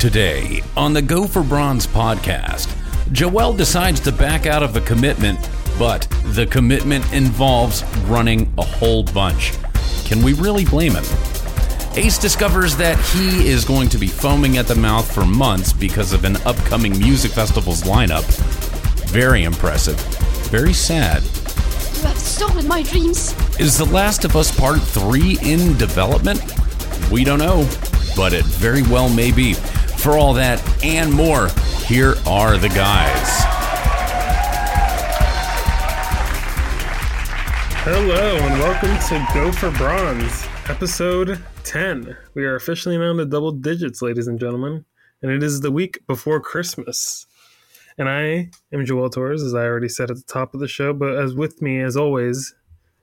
Today, on the Go for Bronze podcast, Joel decides to back out of a commitment, but the commitment involves running a whole bunch. Can we really blame him? Ace discovers that he is going to be foaming at the mouth for months because of an upcoming music festival's lineup. Very impressive. Very sad. You have stolen my dreams. Is The Last of Us Part 3 in development? We don't know, but it very well may be. For all that and more, here are the guys. Hello and welcome to Go for Bronze, episode 10. We are officially now in the double digits, ladies and gentlemen, and it is the week before Christmas. And I am Joel Torres, as I already said at the top of the show, but as with me, as always,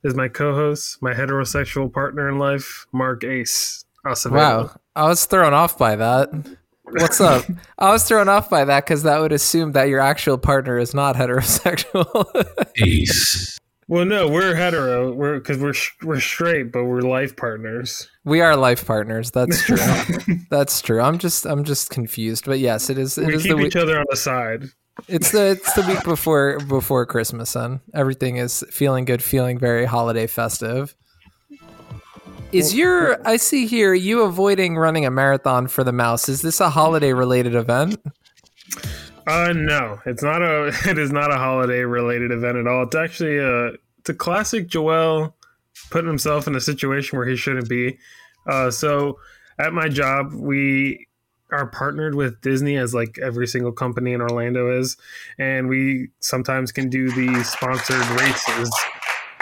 is my co-host, my heterosexual partner in life, Mark Ace. Acevedo. Wow, I was thrown off by that. What's up? I was thrown off by that because that would assume that your actual partner is not heterosexual. Ace. Well, no, we're hetero. We're because we're sh- we're straight, but we're life partners. we are life partners. That's true. That's true. I'm just I'm just confused. But yes, it is. It we is keep the each week. other on the side. It's the it's the week before before Christmas. Son, everything is feeling good, feeling very holiday festive. Is your I see here you avoiding running a marathon for the mouse? Is this a holiday related event? Uh, no, it's not a. It is not a holiday related event at all. It's actually a. It's a classic Joel putting himself in a situation where he shouldn't be. Uh, so at my job, we are partnered with Disney as like every single company in Orlando is, and we sometimes can do the sponsored races.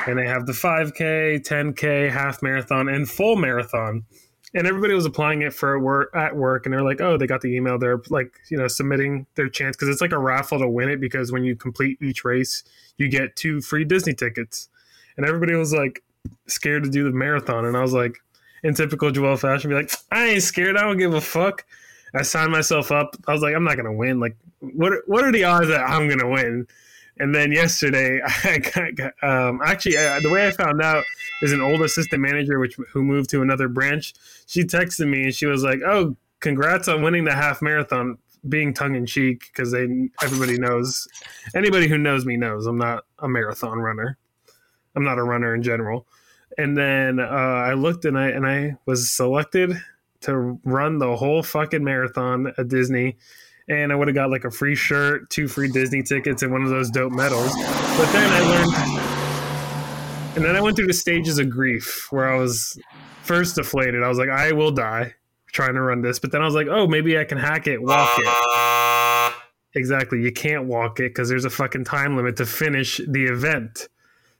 And they have the 5K, 10K, half marathon, and full marathon. And everybody was applying it for work at work and they're like oh they got the email. They're like you know submitting their chance. Because it's like a raffle to win it because when you complete each race you get two free disney tickets. And everybody was like scared to do the marathon. And i was like in typical joel fashion be like i ain't scared. I don't give a fuck. I signed myself up. I was like i'm not gonna win. Like what what are the odds that i'm gonna win and then yesterday, I got, um, actually uh, the way I found out is an old assistant manager which who moved to another branch. She texted me and she was like, "Oh, congrats on winning the half marathon." Being tongue in cheek because they everybody knows anybody who knows me knows I'm not a marathon runner. I'm not a runner in general. And then uh, I looked and I and I was selected to run the whole fucking marathon at Disney and I would have got like a free shirt, two free Disney tickets, and one of those dope medals. But then I learned, and then I went through the stages of grief where I was first deflated. I was like, I will die trying to run this. But then I was like, oh, maybe I can hack it, walk it. Exactly. You can't walk it because there's a fucking time limit to finish the event.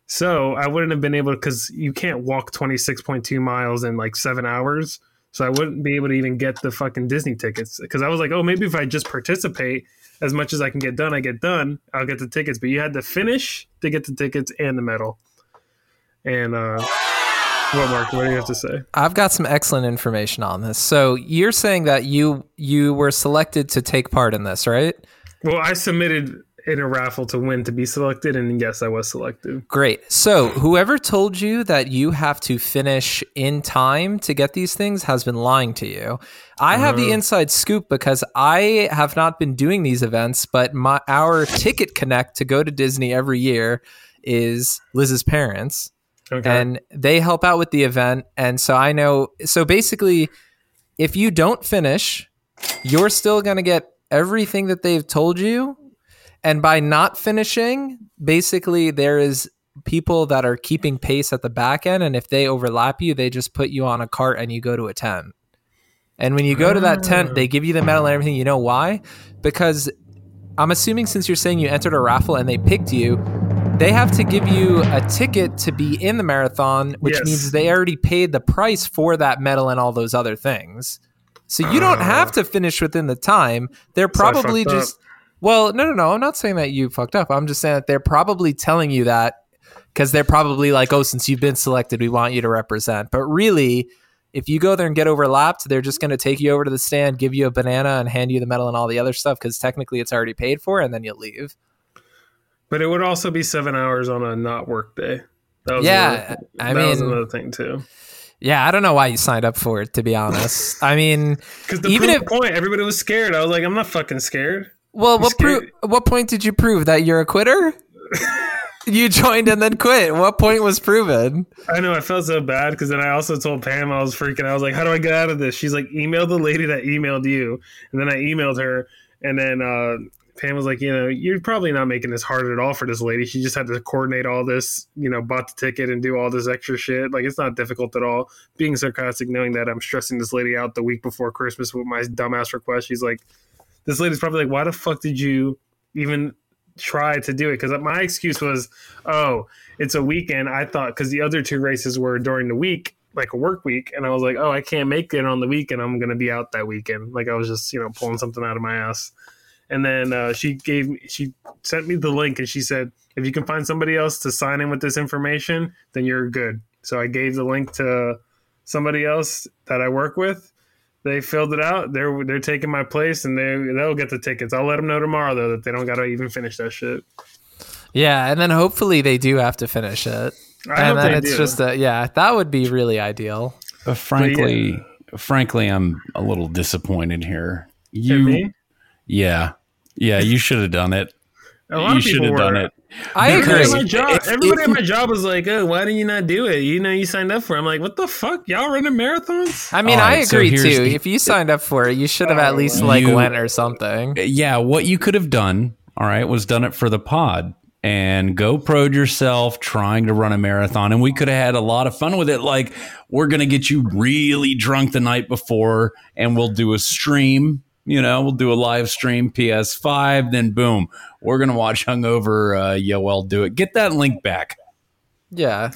So I wouldn't have been able to, because you can't walk 26.2 miles in like seven hours. So I wouldn't be able to even get the fucking Disney tickets because I was like, oh, maybe if I just participate as much as I can get done, I get done, I'll get the tickets. But you had to finish to get the tickets and the medal. And uh, what, Mark? What do you have to say? I've got some excellent information on this. So you're saying that you you were selected to take part in this, right? Well, I submitted in a raffle to win to be selected, and yes, I was selected. Great. So whoever told you that you have to finish in time to get these things has been lying to you. I have the uh-huh. inside scoop because I have not been doing these events, but my our ticket connect to go to Disney every year is Liz's parents. Okay. and they help out with the event. And so I know. So basically, if you don't finish, you're still going to get everything that they've told you. And by not finishing, basically, there is people that are keeping pace at the back end. And if they overlap you, they just put you on a cart and you go to a tent. And when you go to that tent, they give you the medal and everything. You know why? Because I'm assuming since you're saying you entered a raffle and they picked you, they have to give you a ticket to be in the marathon, which Yes. means they already paid the price for that medal and all those other things. So you don't uh, have to finish within the time. They're So probably fucked up. Well, no, no, no. I'm not saying that you fucked up. I'm just saying that they're probably telling you that because they're probably like, oh, since you've been selected, we want you to represent. But really, if you go there and get overlapped, they're just going to take you over to the stand, give you a banana, and hand you the medal and all the other stuff because technically it's already paid for, and then you leave. But it would also be seven hours on a not work day. That was Yeah, another, I that was another thing too. Yeah, I don't know why you signed up for it. To be honest, I mean, Because the even if point, everybody was scared. I was like, I'm not fucking scared. Well, what pro- what point did you prove that you're a quitter? you joined and then quit. What point was proven? I know I felt so bad because then I also told Pam I was freaking. I was like, "How do I get out of this?" She's like, "Email the lady that emailed you," and then I emailed her, and then uh, Pam was like, "You know, you're probably not making this hard at all for this lady. She just had to coordinate all this, you know, bought the ticket and do all this extra shit. Like it's not difficult at all." Being sarcastic, knowing that I'm stressing this lady out the week before Christmas with my dumbass request, she's like, "This lady's probably like, why the fuck did you even?" try to do it? Because my excuse was oh it's a weekend. I thought because the other two races were during the week like a work week. And i was like oh i can't make it on the weekend. I'm gonna be out that weekend. Like i was just you know pulling something out of my ass. And then uh, she gave me she sent me the link and she said if you can find somebody else to sign in with this information then you're good. So i gave the link to somebody else that i work with they filled it out. They're they're taking my place, and they they'll get the tickets. I'll let them know tomorrow though that they don't got to even finish that shit. Yeah, and then hopefully they do have to finish it, I and then it's do. just a yeah. That would be really ideal. But frankly, frankly, I'm a little disappointed here. You, me? yeah, yeah, you should have done it. A lot You of should people have done were. it. I Everybody agree. at my job, If- everybody if at my job was like, "Oh, why didn't you not do it? You know, you signed up for." it. I'm like, "What the fuck? Y'all running marathons?" I mean, All I right, so agree here's too. the- if you signed up for it, you should have at oh, least like You- went or something. Yeah, what you could have done, all right, was done it for the pod and go prod yourself trying to run a marathon. And we could have had a lot of fun with it. Like, we're going to get you really drunk the night before and we'll do a stream. You know, we'll do a live stream PS5. Then, boom, we're going to watch Hungover uh, Yoel do it. Get that link back. Yeah,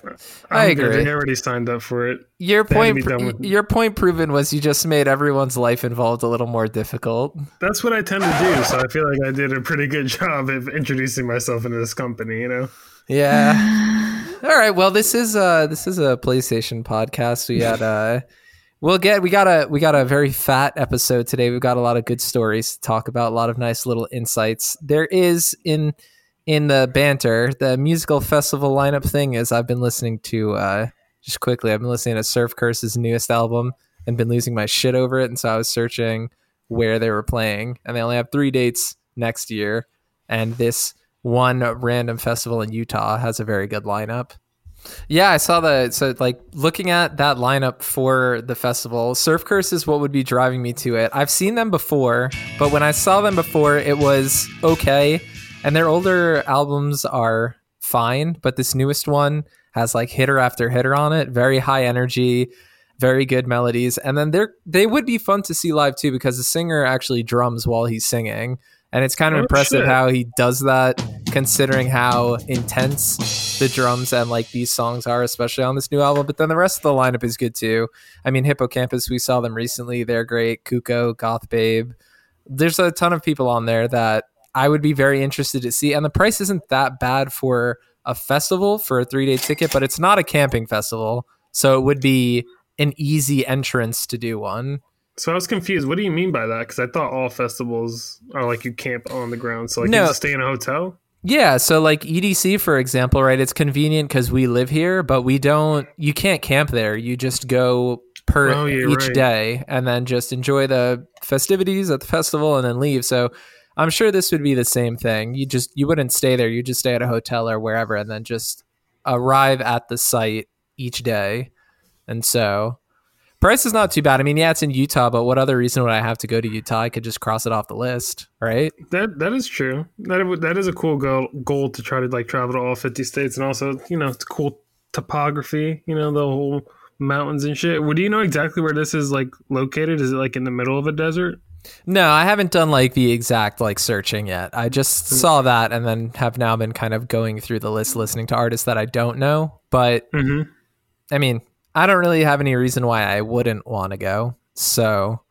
I I'm good. agree. They already signed up for it. Your They point, be with- your point proven was you just made everyone's life involved a little more difficult. That's what I tend to do. So I feel like I did a pretty good job of introducing myself into this company. You know. Yeah. All right. Well, this is uh this is a PlayStation podcast. We had uh we'll get we got a we got a very fat episode today. We've got a lot of good stories to talk about, a lot of nice little insights. There is in in the banter, the musical festival lineup thing is I've been listening to uh just quickly, I've been listening to Surf Curse's newest album and been losing my shit over it. And so I was searching where they were playing, and they only have three dates next year. And this one random festival in Utah has a very good lineup. Yeah, I saw the so like looking at that lineup for the festival. Surf Curse is what would be driving me to it. I've seen them before, but when I saw them before, it was okay, and their older albums are fine, but this newest one has like hitter after hitter on it, very high energy, very good melodies, and then they're they would be fun to see live too because the singer actually drums while he's singing. And it's kind of Oh, impressive shit. how he does that, considering how intense the drums and like these songs are, especially on this new album. But then the rest of the lineup is good too. I mean, Hippo Campus, we saw them recently. They're great. Cuco, Goth Babe. There's a ton of people on there that I would be very interested to see. And the price isn't that bad for a festival for a three day ticket, but it's not a camping festival. So it would be an easy entrance to do one. So I was confused. What do you mean by that? Because I thought all festivals are like you camp on the ground. So like No. you stay in a hotel. Yeah, so like EDC for example, right? It's convenient because we live here, but we don't. You can't camp there. You just go per Oh, each right. day, and then just enjoy the festivities at the festival, and then leave. So I'm sure this would be the same thing. You just you wouldn't stay there. You just stay at a hotel or wherever, and then just arrive at the site each day. And so price is not too bad. I mean, yeah, it's in Utah, but what other reason would I have to go to Utah? I could just cross it off the list, right? That that is true. That that is a cool goal goal to try to like travel to all fifty states, and also you know it's cool topography. You know the whole mountains and shit. Well, do you know exactly where this is like located? Is it like in the middle of a desert? No, I haven't done like the exact like searching yet. I just Hmm. saw that and then have now been kind of going through the list listening to artists that I don't know. But Mm-hmm. I mean, I don't really have any reason why I wouldn't want to go. So,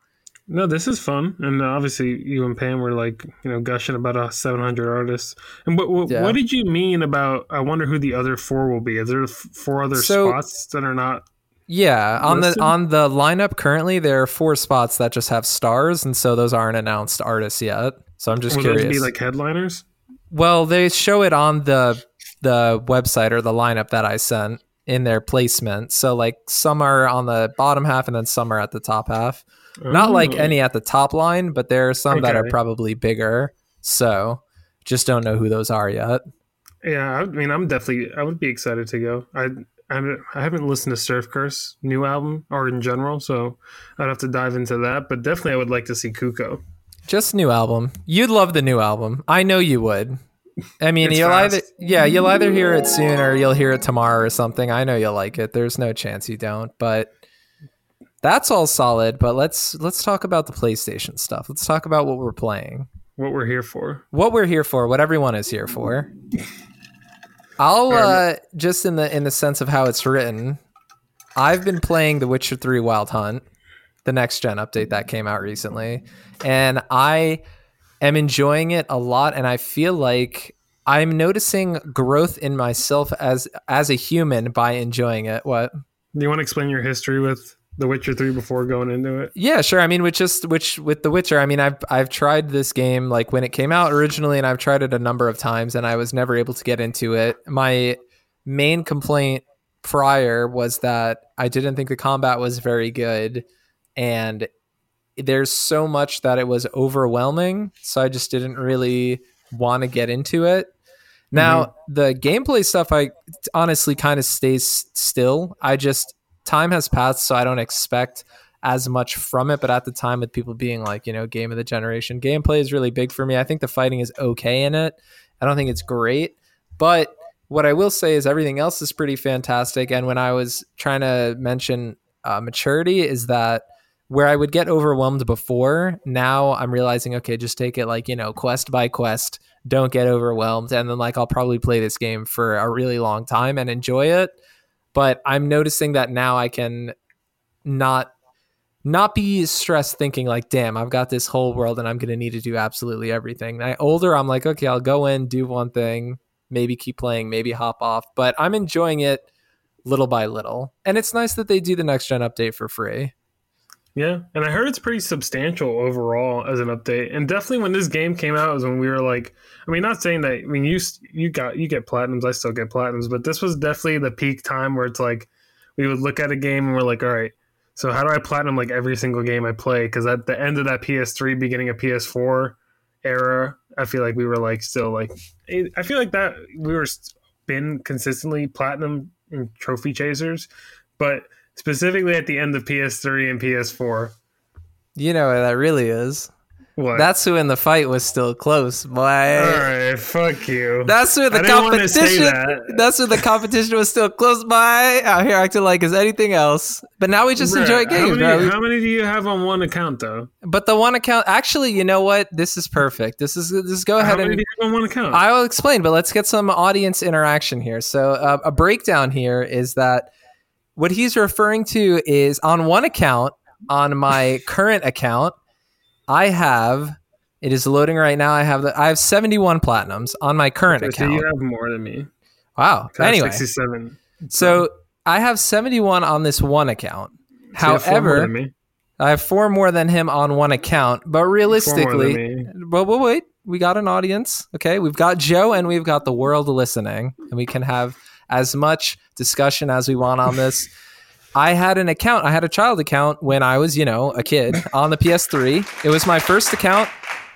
No, this is fun, and obviously you and Pam were like you know gushing about seven hundred artists. And what what, Yeah. what did you mean about? I wonder who the other four will be. Is there four other So- spots that are not? yeah, on Listed? the on the lineup currently there are four spots that just have stars and so those aren't announced artists yet. So I'm just Will curious. be like headliners? Well, they show it on the the website or the lineup that I sent in their placement. So like some are on the bottom half and then some are at the top half. Not like any at the top line, but there are some that are probably bigger. So just don't know who those are yet. Yeah, I mean, I'm definitely. I would be excited to go. I I haven't, I haven't listened to Surf Curse new album or in general, so I'd have to dive into that. But definitely, I would like to see Cuco. Just new album. You'd love the new album. I know you would. I mean, It's you'll fast. either yeah, you'll either hear it soon or you'll hear it tomorrow or something. I know you'll like it. There's no chance you don't, but that's all solid, but let's let's talk about the PlayStation stuff. Let's talk about what we're playing. What we're here for? What we're here for, what everyone is here for. I'll uh just in the in the sense of how it's written, I've been playing The Witcher 3 Wild Hunt, the next gen update that came out recently, and I am enjoying it a lot and I feel like I'm noticing growth in myself as as a human by enjoying it. What? Do you want to explain your history with The Witcher Three before going into it? Yeah, sure. I mean, with just which with The Witcher, I mean, I've I've tried this game like when it came out originally, and I've tried it a number of times, and I was never able to get into it. My main complaint prior was that I didn't think the combat was very good, and there's so much that it was overwhelming, so I just didn't really want to get into it. Now, the gameplay stuff, I honestly kind of stays still. I just time has passed, so I don't expect as much from it. But at the time, with people being like, you know, game of the generation, gameplay is really big for me. I think the fighting is okay in it. I don't think it's great, but what I will say is everything else is pretty fantastic. And when I was trying to mention uh, maturity, is that where I would get overwhelmed before, now I'm realizing, okay, just take it like, you know, quest by quest. Don't get overwhelmed. And then, like, I'll probably play this game for a really long time and enjoy it. But I'm noticing that now I can not not be stressed thinking like damn i've got this whole world and i'm going to need to do absolutely everything I, older i'm like okay i'll go in do one thing maybe keep playing maybe hop off but i'm enjoying it little by little and it's nice that they do the next gen update for free Yeah, and I heard it's pretty substantial overall as an update. And definitely when this game came out was when we were like, I mean, not saying that. I mean, you you got you get platinums, I still get platinums, but this was definitely the peak time where it's like we would look at a game and we're like, all right, so how do I platinum like every single game I play? Because at the end of that PS3, beginning of PS4 era, I feel like we were like still like, I feel like that we were been consistently platinum and trophy chasers, but specifically at the end of PS3 and PS4. you know what that really is What? that's when the fight was still close boy all right. Fuck you. That's where the I didn't wanna say competition. that. That's where the competition was still close by. Out here acting like it's anything else. But now we just Bruh, enjoy how games, many, bro. We- how many do you have on one account though? But the one account, actually, you know what? This is perfect. This is this is go How ahead many and do you have on one account? I will explain. But let's get some audience interaction here. So uh, a breakdown here is that what he's referring to is on one account, on my current account, I have. It is loading right now. I have the I have 71 platinums on my current Okay, so account. you have more than me. wow. Anyway, 67. So I have 71 on this one account. So you have four more However. I have four more than him on one account. But realistically, but wait, wait, we got an audience. Okay, we've got Joe and we've got the world listening, and we can have as much discussion as we want on this. I had an account. I had a child account when I was, you know, a kid on the PS3. It was my first account.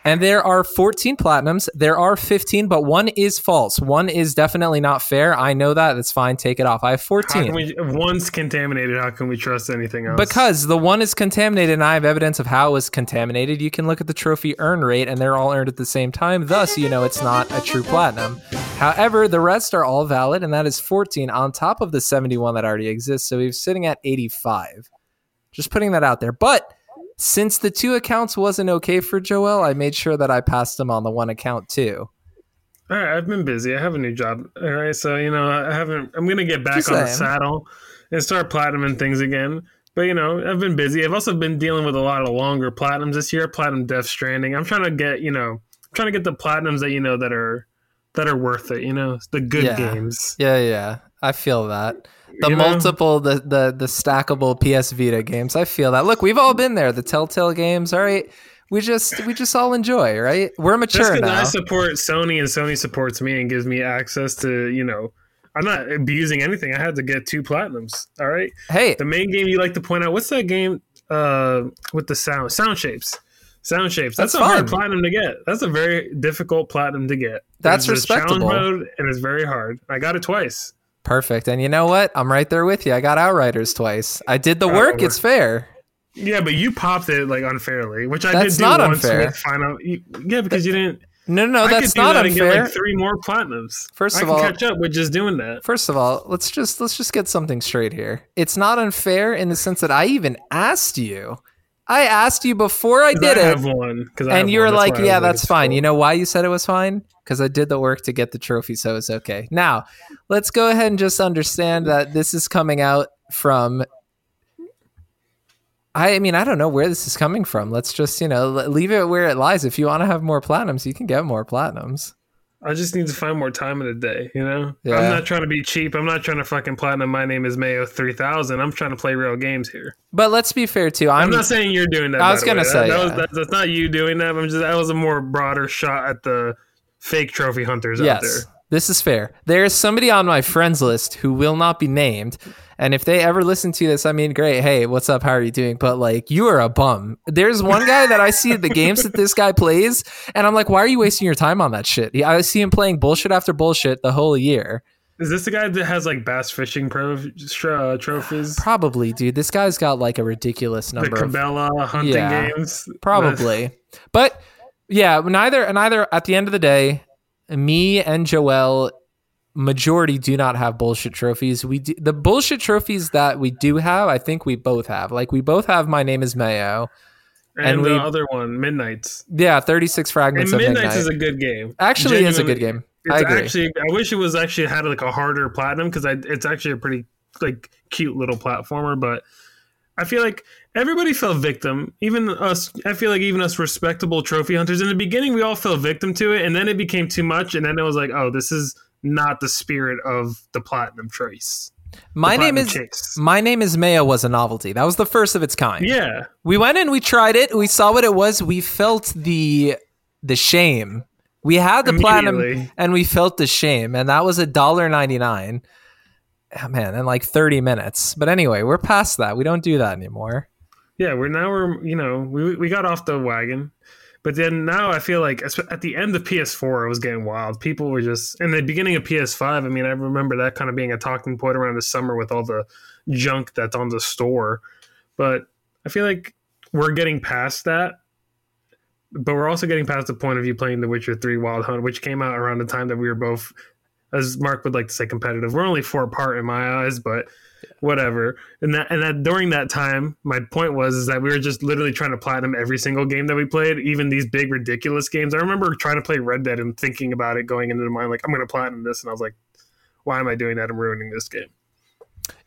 And there are 14 platinums. There are 15, but one is false. One is definitely not fair. I know that. That's fine. Take it off. I have How 14. can we, one's contaminated, how can we trust anything else? Because the one is contaminated and I have evidence of how it was contaminated, you can look at the trophy earn rate and they're all earned at the same time. Thus, you know it's not a true platinum. However, the rest are all valid and that is 14 on top of the 71 that already exists. So we're sitting at 85. Just putting that out there. But since the two accounts wasn't okay for Joel, I made sure that I passed him on the one account too. All right, I've been busy. I have a new job. All right, so you know, I haven't. I'm gonna get back Just on the saddle and start platinuming things again. But you know, I've been busy. I've also been dealing with a lot of longer platinums this year. Platinum Death Stranding. I'm trying to get you know, trying to get the platinums that you know that are that are worth it. You know, the good Yeah. games. Yeah, yeah. I feel that. The You know? multiple, the, the the stackable PS Vita games. I feel that. Look, we've all been there. The Telltale games. All right, we just we just all enjoy, right? We're Just mature because I support Sony and Sony supports me and gives me access to you know I'm not abusing anything. I had to get two platinums. All right. Hey, The main game you like to point out. What's that game uh, with the sound sound shapes? Sound shapes. That's, That's a hard platinum to get. That's a very difficult platinum to get. That's There's a challenge respectable. mode, and it's very hard. I got it twice. Perfect. And you know what? I'm right there with you. I got Outriders twice. I did the uh, work. Outriders. It's fair. Yeah, but you popped it like unfairly, which I That's did do not once unfair. with final. Yeah, because you didn't. No, no, no. That's not that and get like three more platinums. First I of can all- catch up with just doing that. First of all, let's just let's just get something straight here. It's not unfair in the sense that I even asked you. I asked you before I did I it, one. and you were like, "Yeah, that's fine." You know why you said it was fine? Because I did the work to get the trophy, so it's okay. Now, let's go ahead and just understand that this is coming out from. I mean, I don't know where this is coming from. Let's just, you know, leave it where it lies. If you want to have more platinums, you can get more platinums. I just need to find more time in the day, you know? Yeah. I'm not trying to be cheap. I'm not trying to fucking platinum. My name is Mayo 3000. I'm trying to play real games here. But let's be fair too. I'm, I'm not saying you're doing that. I was gonna say, that, that yeah. was, that, that's not you doing that. I'm just that was a more broader shot at the fake trophy hunters out there. This is fair. There is somebody on my friends list who will not be named. And if they ever listen to this, I mean, great. Hey, what's up? How are you doing? But like, you are a bum. There's one guy that I see at the games that this guy plays, and I'm like, why are you wasting your time on that shit? I see him playing bullshit after bullshit the whole year. Is this the guy that has like bass fishing pro uh, trophies? Probably, dude. This guy's got like a ridiculous The number of Cabela hunting Yeah, games? Probably. But yeah, neither and neither at the end of the day, me and Joel majority do not have bullshit trophies. We do, the bullshit trophies that we do have, I think we both have. Like we both have my name is Mayo. and, and the we- other one, Midnight's. Yeah, 36 And fragments of Midnight's midnight. is a good game. Actually is a good game. It's I agree. actually I wish it was actually had like a harder platinum because it's actually a pretty like cute little platformer, but I feel like everybody fell victim. Even us, I feel like even us respectable trophy hunters in the beginning, we all fell victim to it, and then it became too much, and then it was like, oh, this is not the spirit of the platinum trace. my name is chase. my name is Mayo was a novelty. That was the first of its kind. Yeah, We went in, we tried it, we saw what it was, we felt the the shame. We had the platinum and we felt the shame, and that was a dollar ninety nine. Oh, ah, man, in like thirty minutes. But anyway, we're past that. We don't do that anymore. Yeah. We're now we're you know we we got off the wagon. But then now I feel like at the end of PS4, it was getting wild. People were just in the beginning of PS5. I mean, I remember that kind of being a talking point around the summer with all the junk that's on the store. But I feel like we're getting past that. But we're also getting past the point of you playing The Witcher 3 Wild Hunt, which came out around the time that we were both, as Mark would like to say, competitive. We're only four apart in my eyes, but whatever. And that and that during that time, my point was is that we were just literally trying to platinum every single game that we played, even these big ridiculous games. I remember trying to play Red Dead and thinking about it going into the mind like I'm going to platinum this, and I was like, why am I doing that? I'm ruining this game.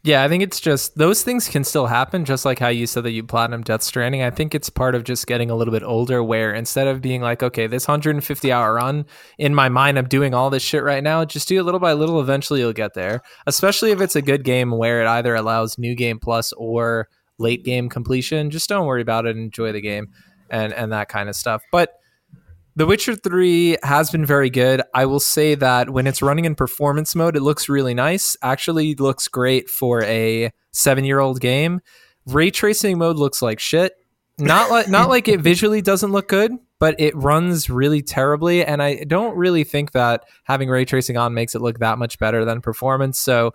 Yeah, I think it's just those things can still happen, just like how you said that you platinum Death Stranding. I think it's part of just getting a little bit older, where instead of being like, okay, this 150 hour run in my mind, I'm doing all this shit right now. Just do it little by little. Eventually, you'll get there. Especially if it's a good game where it either allows new game plus or late game completion. Just don't worry about it. Enjoy the game and and that kind of stuff. But the Witcher 3 has been very good. I will say that when it's running in performance mode, it looks really nice. Actually, looks great for a seven year old game. Ray tracing mode looks like shit. Not like not like it visually doesn't look good, but it runs really terribly. And I don't really think that having ray tracing on makes it look that much better than performance. So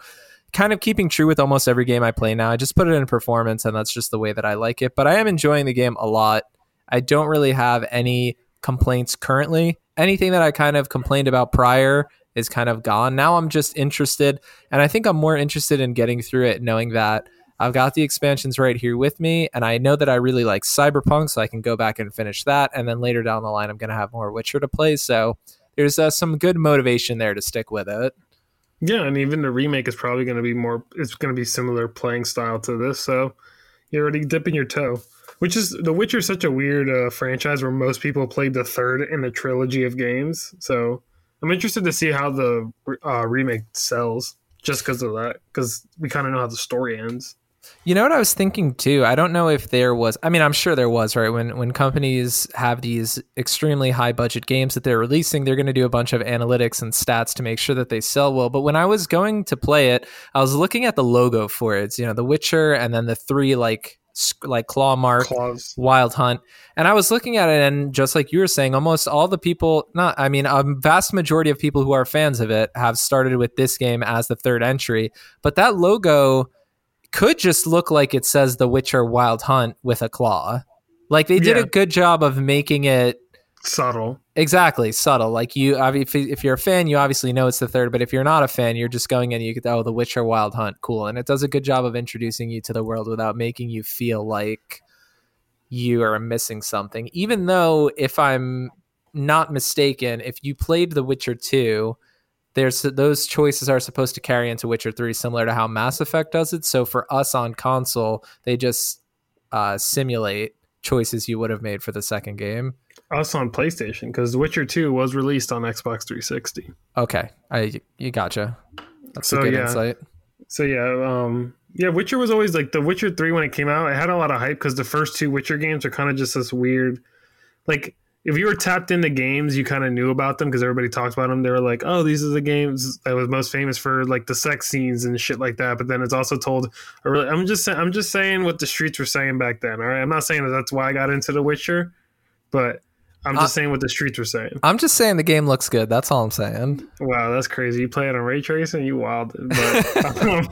kind of keeping true with almost every game I play now. I just put it in performance and that's just the way that I like it. But I am enjoying the game a lot. I don't really have any complaints currently. Anything that I kind of complained about prior is kind of gone. Now I'm just interested, and I think I'm more interested in getting through it, knowing that I've got the expansions right here with me, and I know that I really like Cyberpunk, so I can go back and finish that. And then later down the line, I'm going to have more Witcher to play. So there's uh, some good motivation there to stick with it. Yeah, and even the remake is probably going to be more. It's going to be similar playing style to this, so you're already dipping your toe. Which is The Witcher is such a weird uh, franchise where most people played the third in the trilogy of games. So I'm interested to see how the uh, remake sells, just because of that. Because we kind of know how the story ends. You know what I was thinking too? I don't know if there was I mean I'm sure there was, right? When when companies have these extremely high budget games that they're releasing, they're going to do a bunch of analytics and stats to make sure that they sell well. But when I was going to play it, I was looking at the logo for it. It's, you know, The Witcher and then the three like like claw mark Claws. Wild Hunt. And I was looking at it, and just like you were saying, almost all the people, not, I mean, a vast majority of people who are fans of it have started with this game as the third entry. But that logo could just look like it says The Witcher Wild Hunt with a claw. Like they did Yeah. a good job of making it Subtle. exactly subtle. Like you, if, you're a fan, you obviously know it's the third. But if you're not a fan, you're just going in. You get oh, The Witcher Wild Hunt, cool, and it does a good job of introducing you to the world without making you feel like you are missing something. Even though, if I'm not mistaken, if you played The Witcher two, there's those choices are supposed to carry into Witcher three, similar to how Mass Effect does it. So for us on console, they just uh, simulate choices you would have made for the second game. Us on PlayStation because Witcher 2 was released on Xbox 360. Okay, I you gotcha. That's So, a good yeah. insight. So yeah, um, yeah, Witcher was always like the Witcher Three when it came out. It had a lot of hype because the first two Witcher games are kind of just this weird, like if you were tapped into games, you kind of knew about them because everybody talked about them. They were like, oh, these are the games that was most famous for like the sex scenes and shit like that. But then it's also told. a really- I'm just I'm just saying what the streets were saying back then. All right, I'm not saying that that's why I got into The Witcher, but I'm just Uh, saying what the streets were saying. I'm just saying the game looks good. That's all I'm saying. Wow, that's crazy. You play it on ray tracing, you wild. But, um,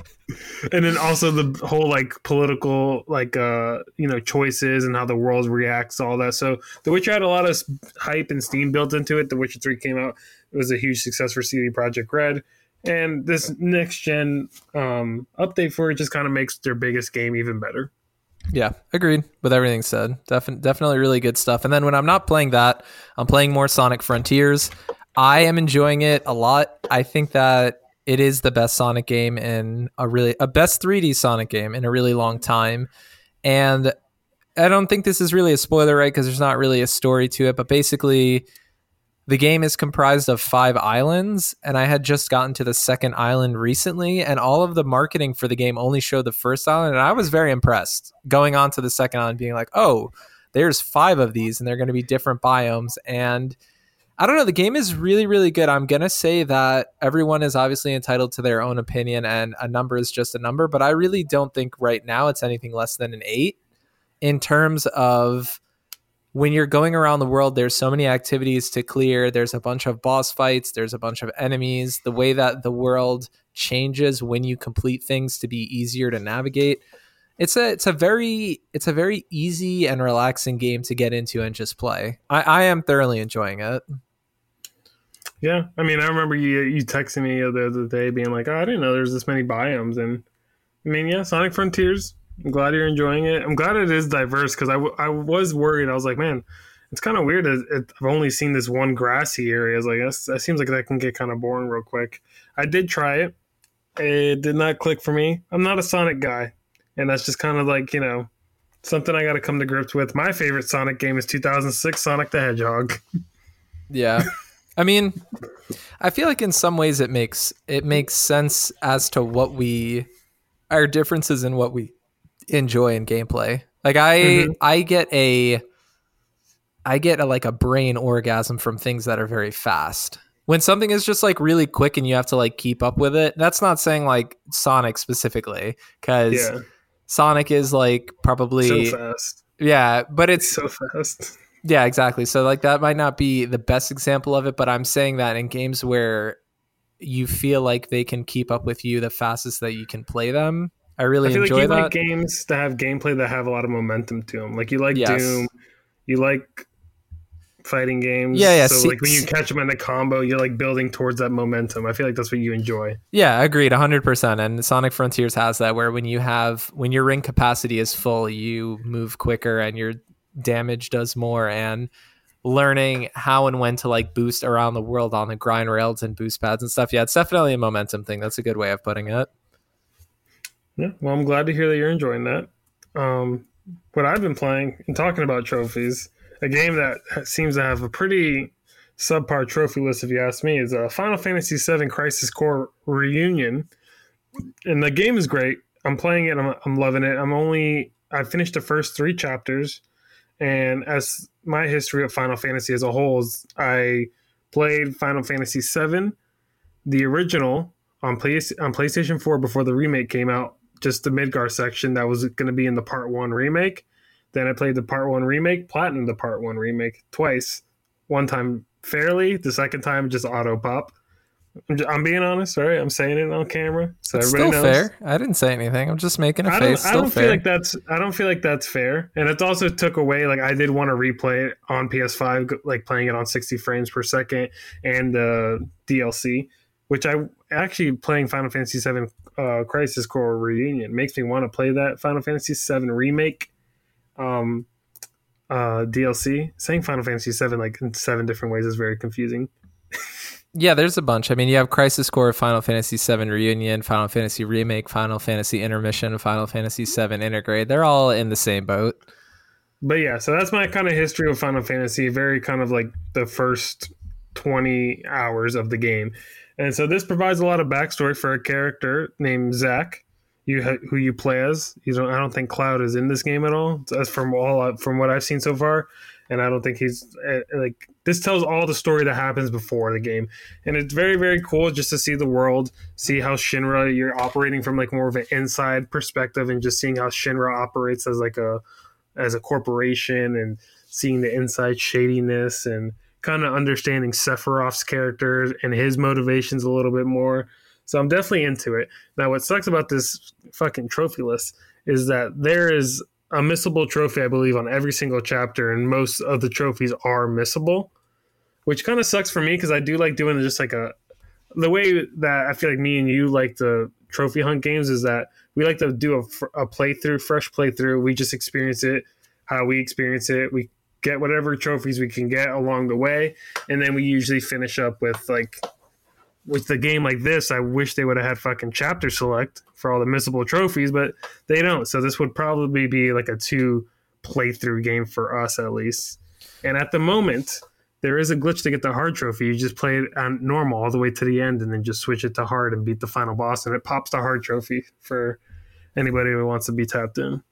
and then also the whole like political like uh you know choices and how the world reacts, all that. So The Witcher had a lot of hype and steam built into it. The Witcher Three came out; it was a huge success for CD Projekt Red. And this next gen um, update for it just kind of makes their biggest game even better. Yeah, agreed with everything said. Defin- definitely really good stuff. And then when I'm not playing that, I'm playing more Sonic Frontiers. I am enjoying it a lot. I think that it is the best Sonic game in a really a best 3D Sonic game in a really long time. And I don't think this is really a spoiler, right? Because there's not really a story to it. But basically, the game is comprised of five islands, and I had just gotten to the second island recently, and all of the marketing for the game only showed the first island, and I was very impressed going on to the second island, being like, oh, there's five of these, and they're going to be different biomes. And I don't know, the game is really, really good. I'm going to say that everyone is obviously entitled to their own opinion, and a number is just a number, but I really don't think right now it's anything less than an eight in terms of when you're going around the world, there's so many activities to clear. There's a bunch of boss fights, there's a bunch of enemies. The way that the world changes when you complete things to be easier to navigate. It's a it's a very it's a very easy and relaxing game to get into and just play. I, I am thoroughly enjoying it. Yeah, I mean, I remember you you texting me the other day, being like, "Oh, I didn't know there's this many biomes." And I mean, yeah, Sonic Frontiers. I'm glad you're enjoying it. I'm glad it is diverse because I, w- I was worried. I was like, man, it's kind of weird. That it, I've only seen this one grassy area. I was like, that's, that seems like that can get kind of boring real quick. I did try it. It did not click for me. I'm not a Sonic guy, and that's just kind of like you know something I got to come to grips with. My favorite Sonic game is 2006 Sonic the Hedgehog. Yeah. I mean, I feel like in some ways it makes it makes sense as to what we our differences in what we enjoy in gameplay. Like I Mhm. I get a I get a, like a brain orgasm from things that are very fast. When something is just like really quick and you have to like keep up with it. That's not saying like Sonic specifically cuz Yeah, Sonic is like probably so fast, yeah, but it's so fast. yeah, exactly. So like that might not be the best example of it, but I'm saying that in games where you feel like they can keep up with you the fastest that you can play them. I really I feel like you that. like games that have gameplay that have a lot of momentum to them. Like you like Yes. Doom, you like fighting games. Yeah, yeah, So see- like when you catch them in a combo, you're like building towards that momentum. I feel like that's what you enjoy. yeah, agreed, 100%. And Sonic Frontiers has that where when you have when your ring capacity is full, you move quicker and your damage does more and learning how and when to like boost around the world on the grind rails and boost pads and stuff. Yeah, it's definitely a momentum thing. That's a good way of putting it. Yeah. Well, I'm glad to hear that you're enjoying that. Um, what I've been playing and talking about trophies, a game that seems to have a pretty subpar trophy list, if you ask me, is a Final Fantasy VII Crisis Core Reunion. And the game is great. I'm playing it. I'm, I'm loving it. I'm only I finished the first three chapters, and as my history of Final Fantasy as a whole is, I played Final Fantasy VII, the original on play on PlayStation 4 before the remake came out. Just the Midgar section that was going to be in the Part One remake. Then I played the Part One remake, platinum the Part One remake twice. One time fairly, the second time just auto pop. I'm, just, I'm being honest, right? I'm saying it on camera, so It's everybody still knows. fair. I didn't say anything. I'm just making a I face. I don't fair. feel like that's I don't feel like that's fair, and it also took away like I did want to replay it on PS5, like playing it on 60 frames per second and uh, DLC, which I actually playing Final Fantasy VII uh, Crisis Core Reunion makes me want to play that Final Fantasy VII remake um, uh, DLC. Saying Final Fantasy VII like in seven different ways is very confusing. Yeah, there's a bunch. I mean, you have Crisis Core, Final Fantasy VII Reunion, Final Fantasy Remake, Final Fantasy Intermission, Final Fantasy VII Intergrade. They're all in the same boat. But yeah, so that's my kind of history of Final Fantasy. Very kind of like the first 20 hours of the game. And so this provides a lot of backstory for a character named Zack, you ha- who you play as. You don't, I don't think Cloud is in this game at all. That's from all from what I've seen so far, and I don't think he's uh, like this tells all the story that happens before the game, and it's very very cool just to see the world, see how Shinra you're operating from like more of an inside perspective, and just seeing how Shinra operates as like a as a corporation and seeing the inside shadiness and kind of understanding Sephiroth's character and his motivations a little bit more. So I'm definitely into it. Now, what sucks about this fucking trophy list is that there is a missable trophy, I believe, on every single chapter, and most of the trophies are missable, which kind of sucks for me because I do like doing just like a the way that I feel like me and you like the trophy hunt games is that we like to do a, a playthrough, fresh playthrough. We just experience it how we experience it. We get whatever trophies we can get along the way, and then we usually finish up with like with the game like this. I wish they would have had fucking chapter select for all the missable trophies, but they don't. So this would probably be like a two playthrough game for us at least. And at the moment, there is a glitch to get the hard trophy. You just play it on normal all the way to the end, and then just switch it to hard and beat the final boss, and it pops the hard trophy for anybody who wants to be tapped in.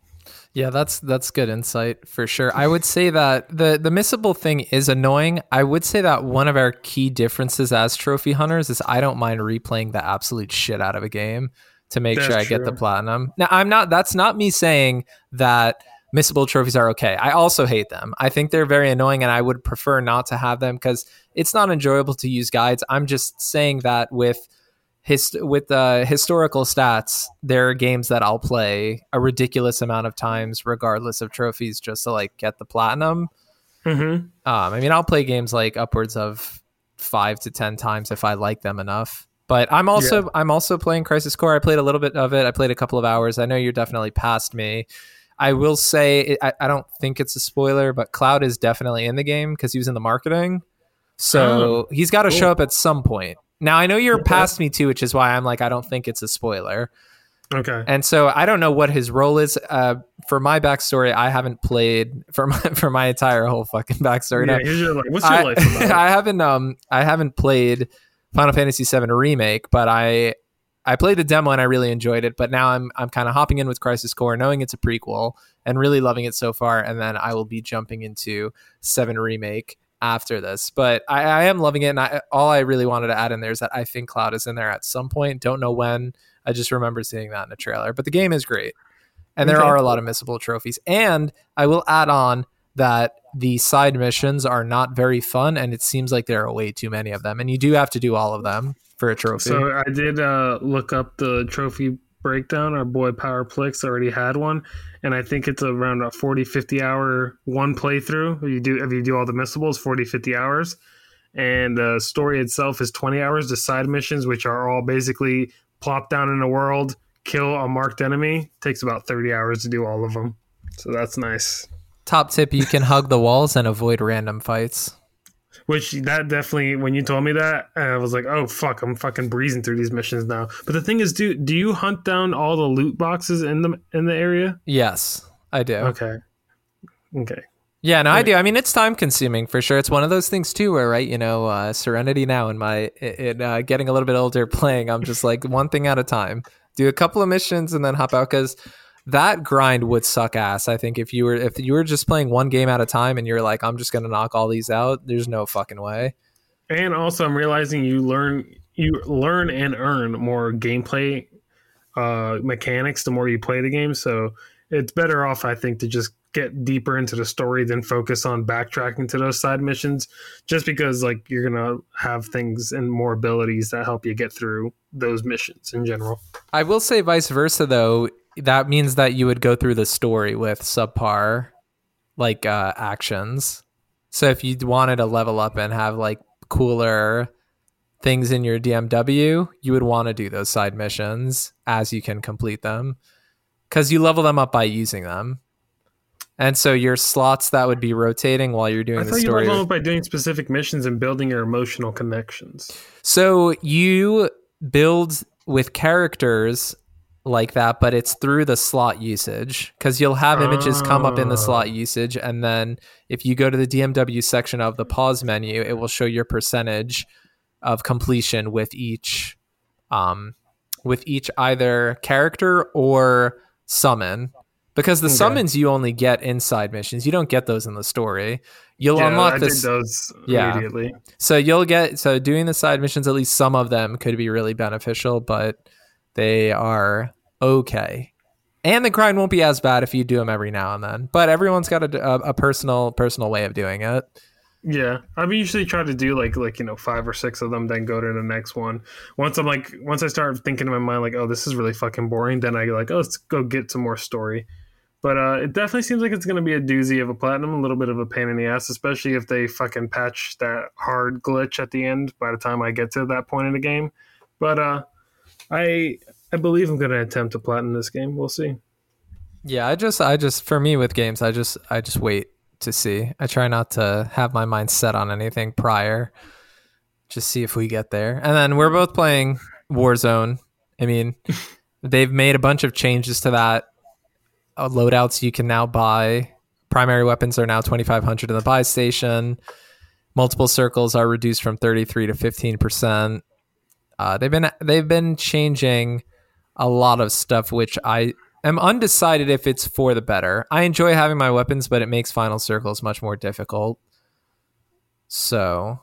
Yeah, that's that's good insight for sure. I would say that the the missable thing is annoying. I would say that one of our key differences as trophy hunters is I don't mind replaying the absolute shit out of a game to make That's sure I get the platinum. Now, I'm not that's not me saying that missable trophies are okay. I also hate them. I think they're very annoying and I would prefer not to have them cuz it's not enjoyable to use guides. I'm just saying that with with the historical stats, there are games that I'll play a ridiculous amount of times, regardless of trophies, just to like get the platinum. Mm-hmm. Um, I mean, I'll play games like upwards of five to ten times if I like them enough. But I'm also I'm also playing Crisis Core. I played a little bit of it. I played a couple of hours. I know you're definitely past me. I will say I, I don't think it's a spoiler, but Cloud is definitely in the game because he was in the marketing. So he's got to cool. show up at some point. Now I know you're Okay. past me too, which is why I'm like I don't think it's a spoiler. Okay. And so I don't know what his role is. Uh, for my backstory, I haven't played for my for my entire whole fucking backstory. yeah, here's your life. What's your I, life about? I haven't um I haven't played Final Fantasy VII remake, but I I played the demo and I really enjoyed it. But now I'm I'm kind of hopping in with Crisis Core, knowing it's a prequel and really loving it so far. And then I will be jumping into Seven remake after this. But I, I am loving it, and I, all I really wanted to add in there is that I think Cloud is in there at some point. Don't know when. I just remember seeing that in the trailer. But the game is great, and there Okay. are a lot of missable trophies. And I will add on that the side missions are not very fun, and it seems like there are way too many of them, and you do have to do all of them for a trophy. So I did uh, look up the trophy breakdown. Our boy PowerPyx already had one, and I think it's around a 40, 50 hour one playthrough. If you do if you do all the missables, 40, 50 hours. And the story itself is 20 hours. The side missions, which are all basically plop down in a world, kill a marked enemy, takes about 30 hours to do all of them. So that's nice. Top tip: you can hug the walls and avoid random fights. Which that definitely, when you told me that, I was like, "Oh fuck, I'm fucking breezing through these missions now." But the thing is, do do you hunt down all the loot boxes in the in the area? Yes, I do. Okay, okay, Yeah, no, I do. I mean, it's time consuming for sure. It's one of those things too, where right, you know, uh, Serenity now in my in uh, getting a little bit older, playing, I'm just like one thing at a time. Do a couple of missions and then hop out because that grind would suck ass. I think if you were if you were just playing one game at a time and you're like, I'm just gonna knock all these out. There's no fucking way. And also, I'm realizing you learn you learn and earn more gameplay uh, mechanics the more you play the game. So it's better off, I think, to just get deeper into the story than focus on backtracking to those side missions. Just because like you're gonna have things and more abilities that help you get through those missions in general. I will say vice versa though. That means that you would go through the story with subpar like uh, actions. So if you wanted to level up and have like cooler things in your DMW, you would want to do those side missions as you can complete them because you level them up by using them. And so your slots that would be rotating while you're doing I the thought you story. level up by doing specific missions and building your emotional connections. So you build with characters like that, but it's through the slot usage because you'll have images come up in the Oh. slot usage. And then if you go to the DMW section of the pause menu, it will show your percentage of completion with each, um, with each either character or summon. Because the Okay. summons you only get inside missions, you don't get those in the story. You'll Yeah, unlock I this. those Yeah. immediately. So you'll get so doing the side missions, at least some of them could be really beneficial, but they are okay. And the grind won't be as bad if you do them every now and then. But everyone's got a, a, a personal personal way of doing it. Yeah, I usually try to do like like you know five or six of them, then go to the next one. Once I'm like, once I start thinking in my mind like, oh, this is really fucking boring, then I like, oh, let's go get some more story. But uh, it definitely seems like it's going to be a doozy of a platinum, a little bit of a pain in the ass, especially if they fucking patch that hard glitch at the end. By the time I get to that point in the game, but uh, I I believe I'm going to attempt to platinum this game. We'll see. Yeah, I just I just for me with games, I just I just wait to see. I try not to have my mind set on anything prior. Just see if we get there. And then we're both playing Warzone. I mean, they've made a bunch of changes to that. Uh, loadouts you can now buy. Primary weapons are now 2500 in the buy station. Multiple circles are reduced from 33 to 15%. Uh, they've been they've been changing a lot of stuff which I am undecided if it's for the better. I enjoy having my weapons, but it makes final circles much more difficult. So,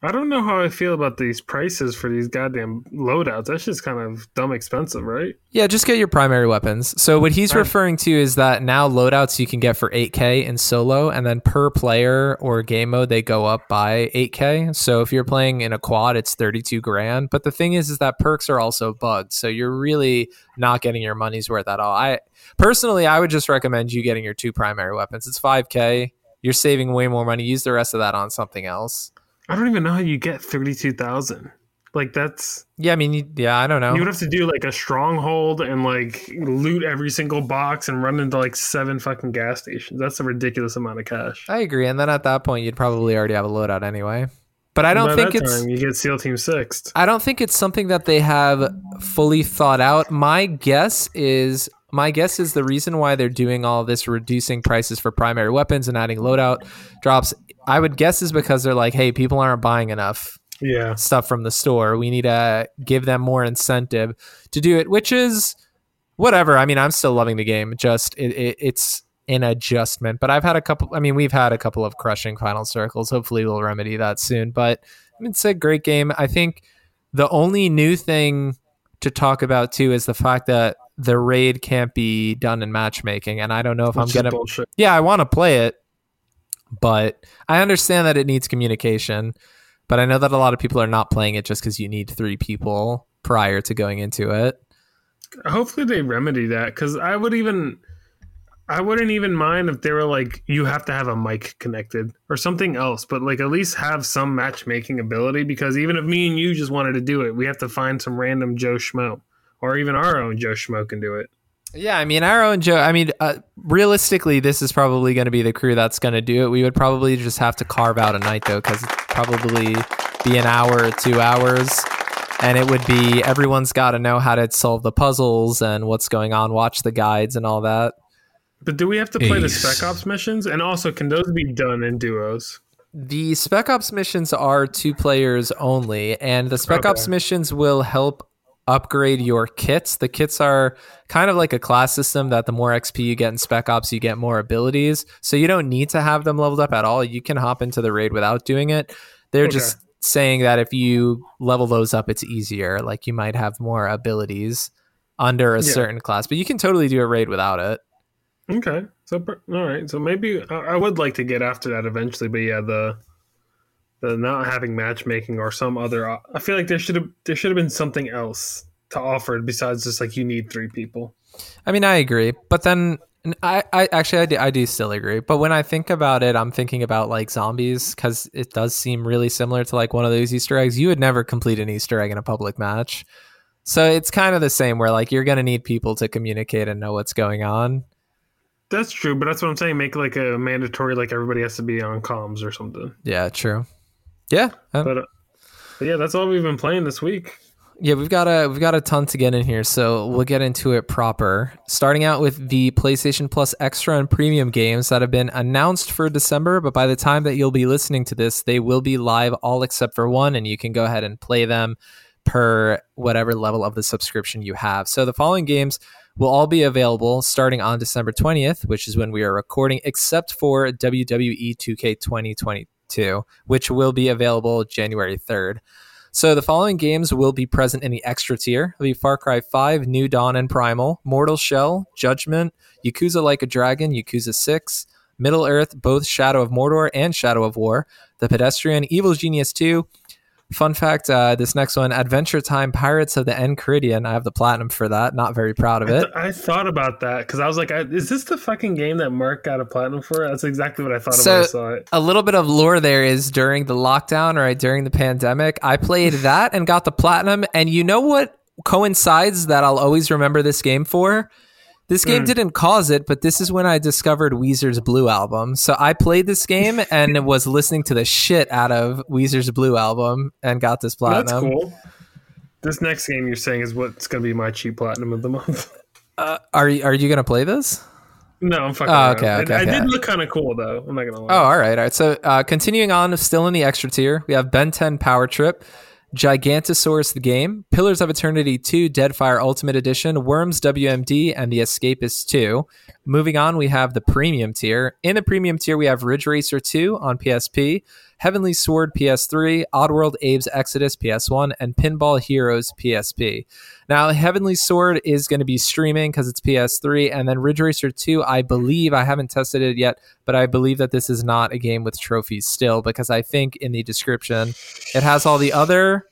I don't know how I feel about these prices for these goddamn loadouts. That's just kind of dumb expensive, right? yeah, just get your primary weapons. So, what he's referring to is that now loadouts you can get for 8K in solo, and then per player or game mode, they go up by 8K. So, if you're playing in a quad, it's 32 grand. But the thing is, is that perks are also bugged. So, you're really not getting your money's worth at all. I personally, I would just recommend you getting your two primary weapons. It's 5K. You're saving way more money. Use the rest of that on something else. I don't even know how you get thirty-two thousand. Like that's Yeah, I mean, you- yeah, I don't know. you would have to do like a stronghold and like loot every single box and run into like seven fucking gas stations. That's a ridiculous amount of cash. I agree. And then at that point, you'd probably already have a loadout anyway. But I don't By think it's. time, you get SEAL Team Sixth. I don't think it's something that they have fully thought out. My guess is my guess is the reason why they're doing all this reducing prices for primary weapons and adding loadout drops. I would guess is because they're like, hey, people aren't buying enough Yeah, stuff from the store. We need to give them more incentive to do it, which is whatever. I mean, I'm still loving the game. Just it, it, it's an adjustment. But I've had a couple. I mean, we've had a couple of crushing final circles. Hopefully, we'll remedy that soon. But I mean, it's a great game. I think the only new thing to talk about too is the fact that the raid can't be done in matchmaking, and I don't know if which I'm gonna. bullshit. Yeah, I want to play it, but I understand that it needs communication. But I know that a lot of people are not playing it just because you need three people prior to going into it. Hopefully they remedy that because I would even. I wouldn't even mind if they were like, you have to have a mic connected or something else, but like at least have some matchmaking ability because even if me and you just wanted to do it, we have to find some random Joe Schmo or even our own Joe Schmo can do it. Yeah, I mean, our own Joe. I mean, uh, realistically, this is probably going to be the crew that's going to do it. We would probably just have to carve out a night though, because it's probably be an hour or two hours, and it would be everyone's got to know how to solve the puzzles and what's going on, watch the guides and all that. But do we have to play the Spec Ops missions? And also, can those be done in duos? The Spec Ops missions are two players only, and the Spec Okay. Ops missions will help upgrade your kits. The kits are kind of like a class system that the more XP you get in Spec Ops, you get more abilities. So you don't need to have them leveled up at all. You can hop into the raid without doing it. They're Okay. just saying that if you level those up, it's easier. Like you might have more abilities under a Yeah. certain class, but you can totally do a raid without it. Okay, so all right, so maybe I, I would like to get after that eventually, but yeah, the the not having matchmaking or some other, I feel like there should have there should have been something else to offer besides just like you need three people. I mean, I agree, but then I, I actually I do, I do still agree. But when I think about it, I'm thinking about like zombies because it does seem really similar to like one of those Easter eggs. You would never complete an Easter egg in a public match, so it's kind of the same. Where like you're gonna need people to communicate and know what's going on. That's true, but that's what I'm saying. Make like a mandatory, like everybody has to be on comms or something. Yeah, true. Yeah, uh, But, uh, but yeah, that's all we've been playing this week. Yeah, we've got a we've got a ton to get in here, so we'll get into it proper. Starting out with the PlayStation Plus Extra and Premium games that have been announced for December, but by the time that you'll be listening to this, they will be live all except for one, and you can go ahead and play them per whatever level of the subscription you have. So the following games will all be available starting on December 20th, which is when we are recording, except for WWE 2K 2022, which will be available January 3rd. So the following games will be present in the extra tier. It'll be Far Cry 5, New Dawn and Primal, Mortal Shell, Judgment, Yakuza Like a Dragon, Yakuza 6, Middle Earth, both Shadow of Mordor and Shadow of War, The Pedestrian, Evil Genius 2. Fun fact, uh, this next one, Adventure Time Pirates of the Enchiridion. I have the platinum for that. Not very proud of I, it. th- I thought about that because I was like, I, "Is this the fucking game that Mark got a platinum for?" That's exactly what I thought So- of when I saw it. a little bit of lore there is during the lockdown, right? During the pandemic, I played that and got the platinum. And you know what coincides that I'll always remember this game for? This game Mm. didn't cause it, but this is when I discovered Weezer's Blue album. So I played this game and was listening to the shit out of Weezer's Blue album and got this platinum. That's cool. This next game you're saying is what's going to be my cheap platinum of the month. Uh, are you are you gonna play this? no, I'm fucking. Oh, around. okay, It- okay, I did look kind of cool though. I'm not gonna lie. Oh, all right, all right. So, uh, continuing on, still in the extra tier, we have Ben 10 Power Trip, Gigantosaurus the Game, Pillars of Eternity 2 Deadfire Ultimate Edition, Worms WMD, and The Escapist 2. Moving on, we have the premium tier. In the premium tier, we have Ridge Racer 2 on PSP, Heavenly Sword PS3, Oddworld Abe's Exoddus PS1, and Pinball Heroes PSP. Now, Heavenly Sword is going to be streaming because it's PS3, and then Ridge Racer 2, I believe, I haven't tested it yet, but I believe that this is not a game with trophies still because I think in the description it has all the other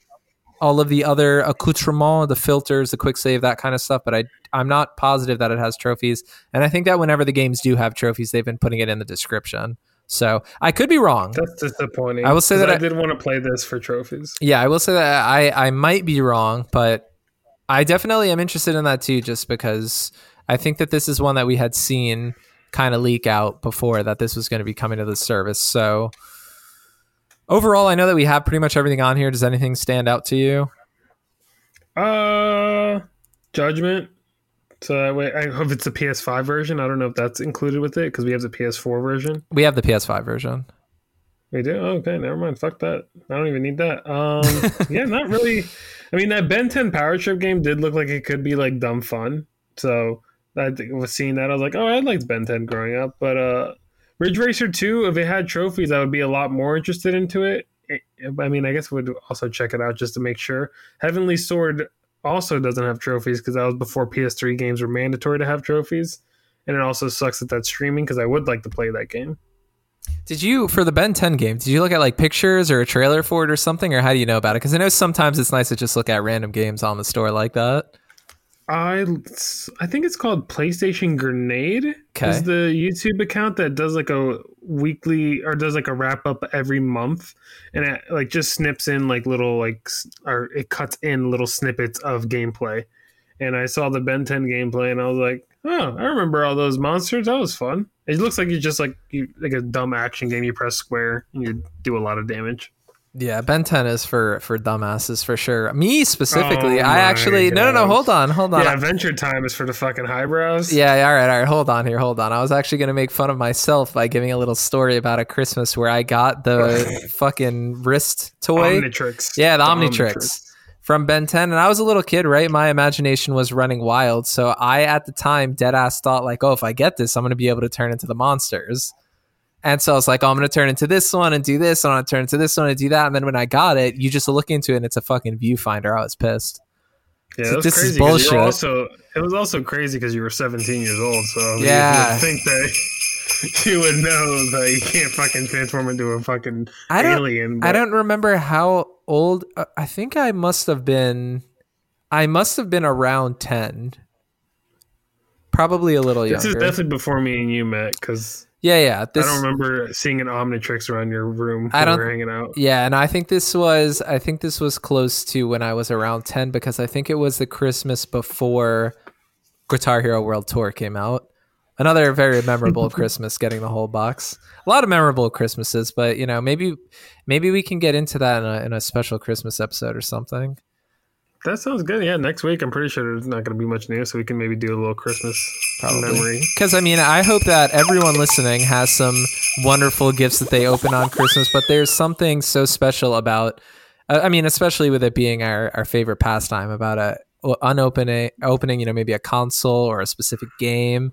all of the other accoutrements, the filters, the quick save, that kind of stuff, but I I'm not positive that it has trophies. And I think that whenever the games do have trophies, they've been putting it in the description. So I could be wrong. That's disappointing. I will say that I, I- did want to play this for trophies. Yeah, I will say that I I might be wrong, but I definitely am interested in that too, just because I think that this is one that we had seen kind of leak out before that this was going to be coming to the service. So overall, I know that we have pretty much everything on here. Does anything stand out to you? Uh, Judgment. So that way, I hope it's the PS5 version. I don't know if that's included with it because we have the PS4 version. We have the PS5 version. We do. Oh, okay, never mind. Fuck that. I don't even need that. Um, yeah, not really. I mean, that Ben 10 Power Trip game did look like it could be like dumb fun. So I was seeing that. I was like, oh, I liked Ben 10 growing up. But uh, Ridge Racer 2, if it had trophies, I would be a lot more interested into it. It- I mean, I guess we would also check it out just to make sure. Heavenly Sword also doesn't have trophies because that was before PS3 games were mandatory to have trophies. And it also sucks that that's streaming because I would like to play that game. Did you for the Ben 10 game? Did you look at like pictures or a trailer for it or something, or how do you know about it? Because I know sometimes it's nice to just look at random games on the store like that. I I think it's called PlayStation Grenade. Okay. Is the YouTube account that does like a weekly or does like a wrap up every month, and it like just snips in like little like or it cuts in little snippets of gameplay. And I saw the Ben 10 gameplay, and I was like, oh, I remember all those monsters. That was fun. It looks like you just like you like a dumb action game. You press square and you do a lot of damage. Yeah, Ben 10 is for for dumbasses for sure. Me specifically, Oh I actually no no no hold on hold on. Yeah, Adventure Time is for the fucking highbrows. Yeah, all right, all right. Hold on here, hold on. I was actually going to make fun of myself by giving a little story about a Christmas where I got the fucking wrist toy. Omnitrix. Yeah, the The Omnitrix. From Ben 10 and I was a little kid, right? My imagination was running wild. So I at the time dead ass thought like, "Oh, if I get this, I'm going to be able to turn into the monsters." And so I was like, oh, I'm going to turn into this one and do this, and I'm going to turn into this one and do that. And then when I got it, you just look into it and it's a fucking viewfinder. I was pissed. Yeah, So was this is crazy. 'cause you were bullshit. Also, it was also crazy because you were 17 years old. So Yeah. you think that you would know that you can't fucking transform into a fucking I don't, alien. I don't remember how old. uh, I think I must have been. I must have been around 10. Probably a little younger. This is definitely before me and you met because yeah, yeah. This, I don't remember seeing an Omnitrix around your room I don't- we were hanging out. Yeah, and I think this was I think this was close to when I was around 10 because I think it was the Christmas before Guitar Hero World Tour came out. Another very memorable Christmas getting the whole box. A lot of memorable Christmases, but you know, maybe maybe we can get into that in a, in a special Christmas episode or something. That sounds good. Yeah, next week I'm pretty sure there's not going to be much news, so we can maybe do a little Christmas Probably. memory. Because I mean, I hope that everyone listening has some wonderful gifts that they open on Christmas. But there's something so special about, uh, I mean, especially with it being our, our favorite pastime, about a unopening opening, you know, maybe a console or a specific game,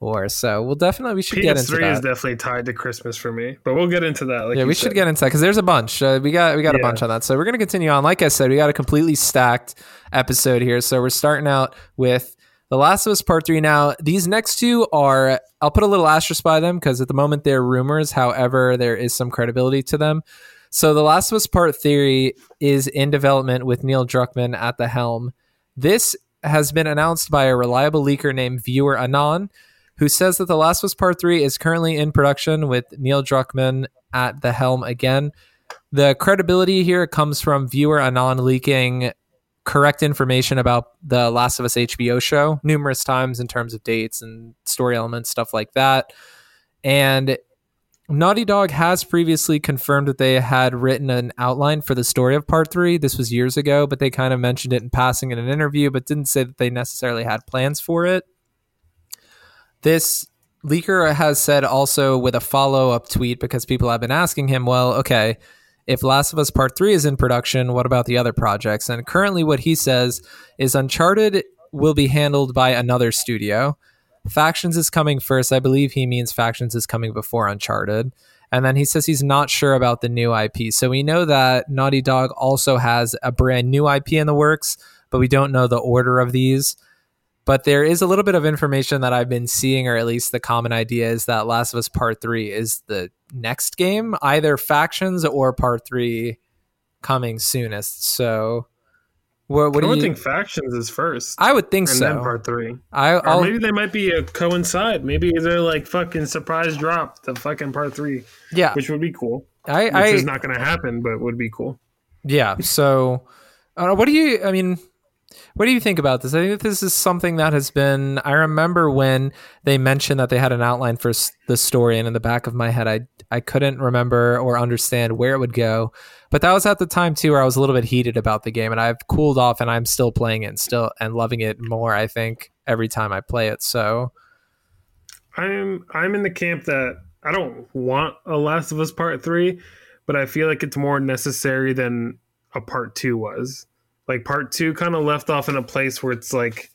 or so. We'll definitely we should get into PS3 is definitely tied to Christmas for me, but we'll get into that. Like yeah, we said. should get into that because there's a bunch. Uh, we got we got a bunch on that. So we're gonna continue on. Like I said, we got a completely stacked episode here. So we're starting out with The Last of Us Part Three. Now these next two are I'll put a little asterisk by them because at the moment they're rumors. However, there is some credibility to them. So The Last of Us Part Three is in development with Neil Druckmann at the helm. This has been announced by a reliable leaker named Viewer Anon, who says that The Last of Us Part 3 is currently in production with Neil Druckmann at the helm again. The credibility here comes from Viewer Anon leaking correct information about the Last of Us HBO show numerous times in terms of dates and story elements, stuff like that. And Naughty Dog has previously confirmed that they had written an outline for the story of part three. This was years ago, but they kind of mentioned it in passing in an interview, but didn't say that they necessarily had plans for it. This leaker has said also with a follow up tweet because people have been asking him, well, okay, if Last of Us Part 3 is in production, what about the other projects? And currently, what he says is Uncharted will be handled by another studio. Factions is coming first. I believe he means Factions is coming before Uncharted. And then he says he's not sure about the new IP. So we know that Naughty Dog also has a brand new IP in the works, but we don't know the order of these. But there is a little bit of information that I've been seeing, or at least the common idea is that Last of Us Part 3 is the next game, either Factions or Part 3 coming soonest. So what, what I do would you think factions is first, I would think and so. then part three. I, Or I'll, maybe they might be a coincide. Maybe they're like fucking surprise drop the fucking part three, yeah, which would be cool. I, Which I is not going to happen, but would be cool. Yeah. So, uh, what do you? I mean, what do you think about this? I think that this is something that has been. I remember when they mentioned that they had an outline for the story, and in the back of my head, I I couldn't remember or understand where it would go. But that was at the time too, where I was a little bit heated about the game, and I've cooled off, and I'm still playing it, and still and loving it more. I think every time I play it. So, I'm I'm in the camp that I don't want a Last of Us Part Three, but I feel like it's more necessary than a Part Two was. Like Part Two kind of left off in a place where it's like,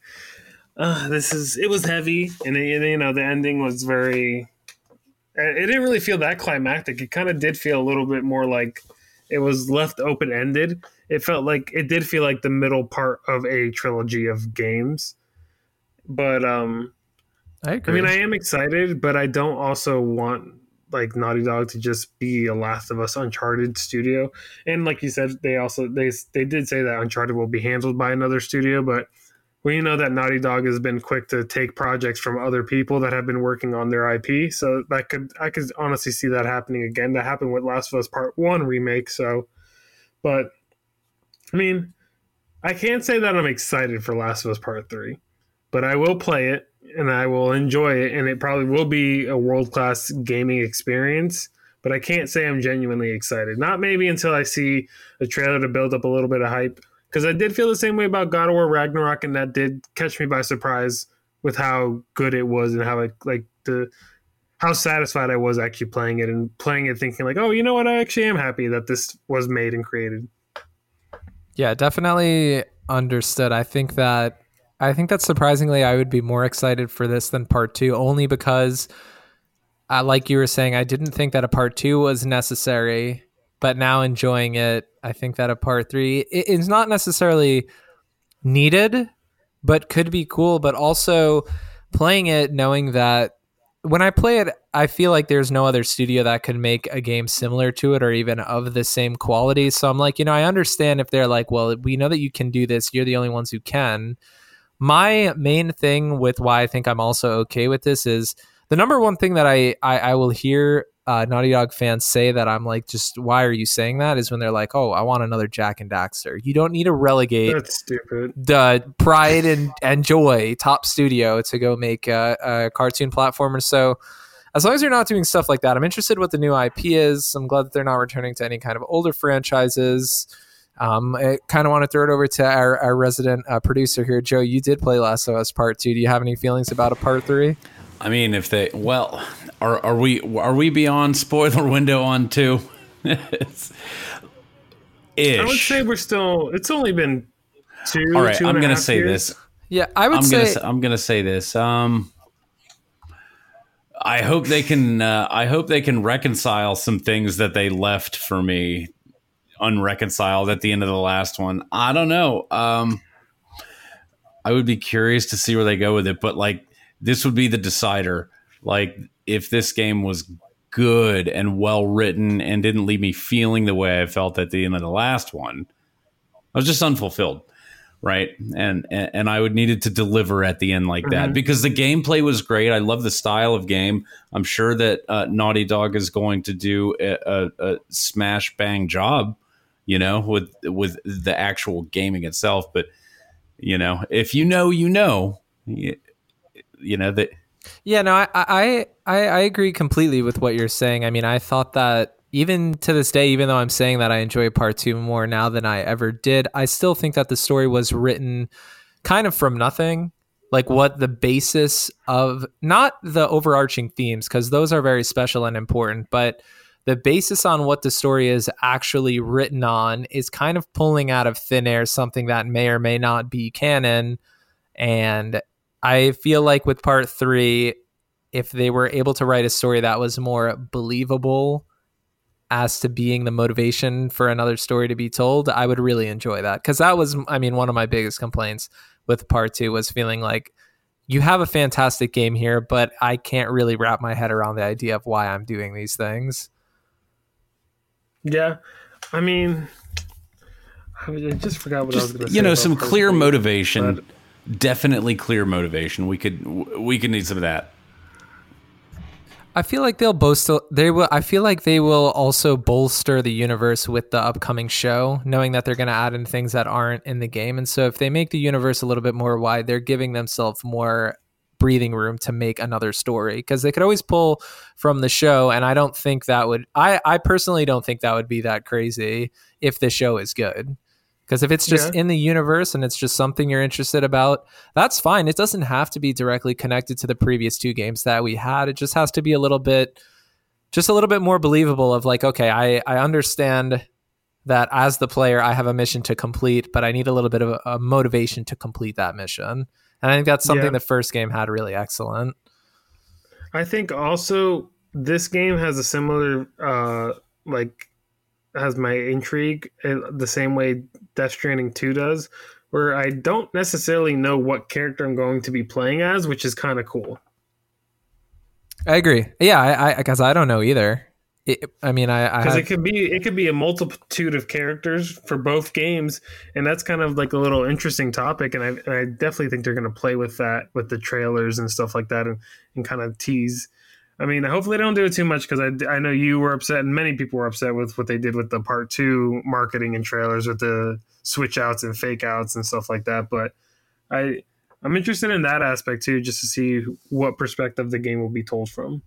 uh, this is it was heavy, and, it, you know the ending was very. It didn't really feel that climactic. It kind of did feel a little bit more like it was left open ended. It felt like it did feel like the middle part of a trilogy of games, but um. I I mean, I am excited, but I don't also want like Naughty Dog to just be a Last of Us Uncharted studio. And like you said, they also they they did say that Uncharted will be handled by another studio, but we know that Naughty Dog has been quick to take projects from other people that have been working on their IP. So that could I could honestly see that happening again. That happened with Last of Us Part One remake. So, but I mean, I can't say that I'm excited for Last of Us Part Three, but I will play it and I will enjoy it, and it probably will be a world class gaming experience. But I can't say I'm genuinely excited. Not maybe until I see a trailer to build up a little bit of hype. Because I did feel the same way about God of War Ragnarok, and that did catch me by surprise with how good it was and how it like the how satisfied I was actually playing it and playing it thinking like, oh, you know what? I actually am happy that this was made and created. Yeah, definitely understood. I think that I think that surprisingly I would be more excited for this than part 2 only because uh, like you were saying I didn't think that a part 2 was necessary, but now enjoying it, I think that a part 3 it, not necessarily needed, but could be cool, but also playing it knowing that when I play it, I feel like there's no other studio that could make a game similar to it or even of the same quality. So I'm like, you know, I understand if they're like, well, we know that you can do this. You're the only ones who can. My main thing with why I think I'm also okay with this is the number one thing that I, I, I will hear uh, Naughty Dog fans say that I'm like, just why are you saying that? Is when they're like, oh, I want another Jak and Daxter. You don't need to relegate That's stupid. the pride and, and joy top studio to go make a, a cartoon platformer. So as long as you're not doing stuff like that, I'm interested what the new IP is. I'm glad that they're not returning to any kind of older franchises. Um, I kind of want to throw it over to our, our resident uh, producer here, Joe. You did play Last of Us Part Two. Do you have any feelings about a Part Three? I mean, if they well, are are we are we beyond spoiler window on two? It's- Ish. I would say we're still. It's only been two. All right, two I'm gonna say years. this. Yeah, I would I'm say gonna say, I'm gonna say this. Um, I hope they can. Uh, I hope they can reconcile some things that they left for me unreconciled at the end of the last one. I don't know. Um, I would be curious to see where they go with it, but like this would be the decider. Like if this game was good and well written and didn't leave me feeling the way I felt at the end of the last one, I was just unfulfilled right and, and and i would needed to deliver at the end like that because the gameplay was great i love the style of game i'm sure that uh, naughty dog is going to do a, a, a smash bang job you know with with the actual gaming itself but you know if you know you know you, you know that Yeah, no, I, I I I agree completely with what you're saying. I mean, I thought that even to this day, even though I'm saying that I enjoy part two more now than I ever did, I still think that the story was written kind of from nothing. Like what the basis of not the overarching themes, because those are very special and important, but the basis on what the story is actually written on is kind of pulling out of thin air something that may or may not be canon. And I feel like with part three, if they were able to write a story that was more believable as to being the motivation for another story to be told, I would really enjoy that. Because that was, I mean, one of my biggest complaints with part two was feeling like you have a fantastic game here, but I can't really wrap my head around the idea of why I'm doing these things. Yeah, I mean, I just forgot what I was going to say. you know some clear three, motivation but- definitely clear motivation we could we could need some of that I feel like they'll boast. They will. I feel like they will also bolster the universe with the upcoming show, knowing that they're going to add in things that aren't in the game. And so, if they make the universe a little bit more wide, they're giving themselves more breathing room to make another story because they could always pull from the show. And I don't think that would. I I personally don't think that would be that crazy if the show is good. Because if it's just Yeah. in the universe and it's just something you're interested about, that's fine. It doesn't have to be directly connected to the previous two games that we had. It just has to be a little bit, just a little bit more believable. Of like, okay, I I understand that as the player, I have a mission to complete, but I need a little bit of a, a motivation to complete that mission. And I think that's something Yeah. the first game had really excellent. I think also this game has a similar uh like has my intrigue the same way Death Stranding 2 does where I don't necessarily know what character I'm going to be playing as, which is kind of cool. I agree. Yeah, I I because I don't know either. It, I mean, I, I Because it could be it could be a multitude of characters for both games, and that's kind of like a little interesting topic. And I, and I definitely think they're going to play with that with the trailers and stuff like that, and, and kind of tease. I mean, hopefully they don't do it too much because I, I know you were upset and many people were upset with what they did with the part two marketing and trailers with the switch outs and fake outs and stuff like that. But I I'm interested in that aspect too, just to see what perspective the game will be told from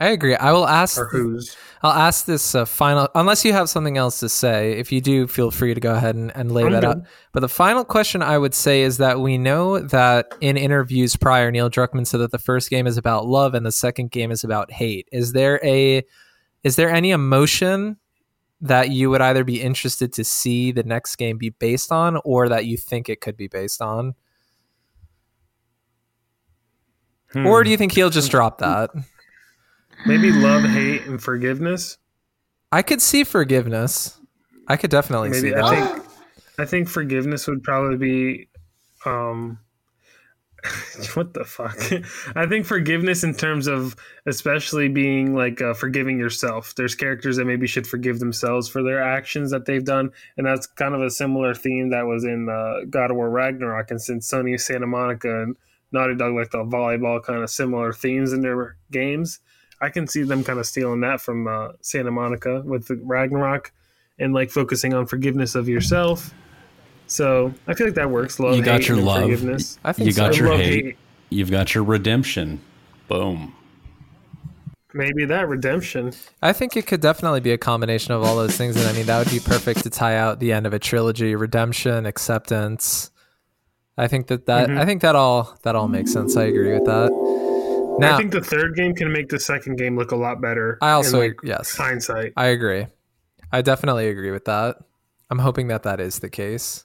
I agree. I will ask. or whose. I'll ask this uh, final, unless you have something else to say. If you do, feel free to go ahead and, and lay I'm that good. out. But the final question I would say is that we know that in interviews prior, Neil Druckmann said that the first game is about love and the second game is about hate. Is there a, is there any emotion that you would either be interested to see the next game be based on or that you think it could be based on? Hmm. Or do you think he'll just drop that? Maybe love, hate, and forgiveness? I could see forgiveness. I could definitely see Maybe that. I think I think forgiveness would probably be um what the fuck i think forgiveness in terms of especially being like uh, forgiving yourself there's characters that maybe should forgive themselves for their actions that they've done and that's kind of a similar theme that was in uh, god of war ragnarok and since sony santa monica and naughty dog like the volleyball kind of similar themes in their games i can see them kind of stealing that from uh, santa monica with the ragnarok and like focusing on forgiveness of yourself so I feel like that works. Love, You got hate, your and love. forgiveness. I think You got your Love, hate. You've got your redemption. Boom. Maybe that redemption. I think it could definitely be a combination of all those things, and I mean that would be perfect to tie out the end of a trilogy: redemption, acceptance. I think that that Mm-hmm. I think that all that all makes sense. I agree with that. Now, I think the third game can make the second game look a lot better. I also in, like, yes, hindsight. I agree. I definitely agree with that. I'm hoping that that is the case.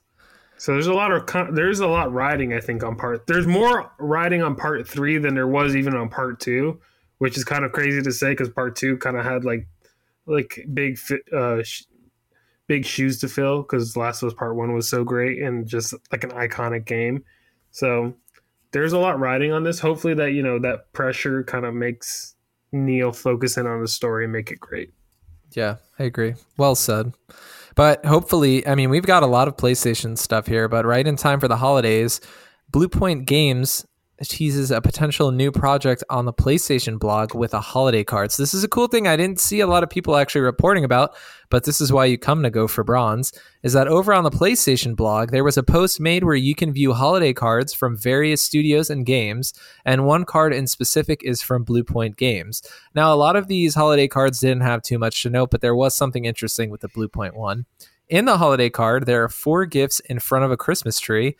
So there's a lot of there's a lot riding. I think on part there's more riding on part three than there was even on part two, which is kind of crazy to say because part two kind of had like like big uh, sh- big shoes to fill because Last of Us Part One was so great and just like an iconic game. So there's a lot riding on this. Hopefully that you know that pressure kind of makes Neil focus in on the story and make it great. Yeah, I agree. Well said. But hopefully, I mean, we've got a lot of PlayStation stuff here, but right in time for the holidays, Bluepoint Games teases a potential new project on the PlayStation blog with a holiday card. So this is a cool thing I didn't see a lot of people actually reporting about, but this is why you come to Go for Bronze, is that over on the PlayStation blog, there was a post made where you can view holiday cards from various studios and games, and one card in specific is from Bluepoint Games. Now, a lot of these holiday cards didn't have too much to note, but there was something interesting with the Bluepoint one. In the holiday card, there are four gifts in front of a Christmas tree.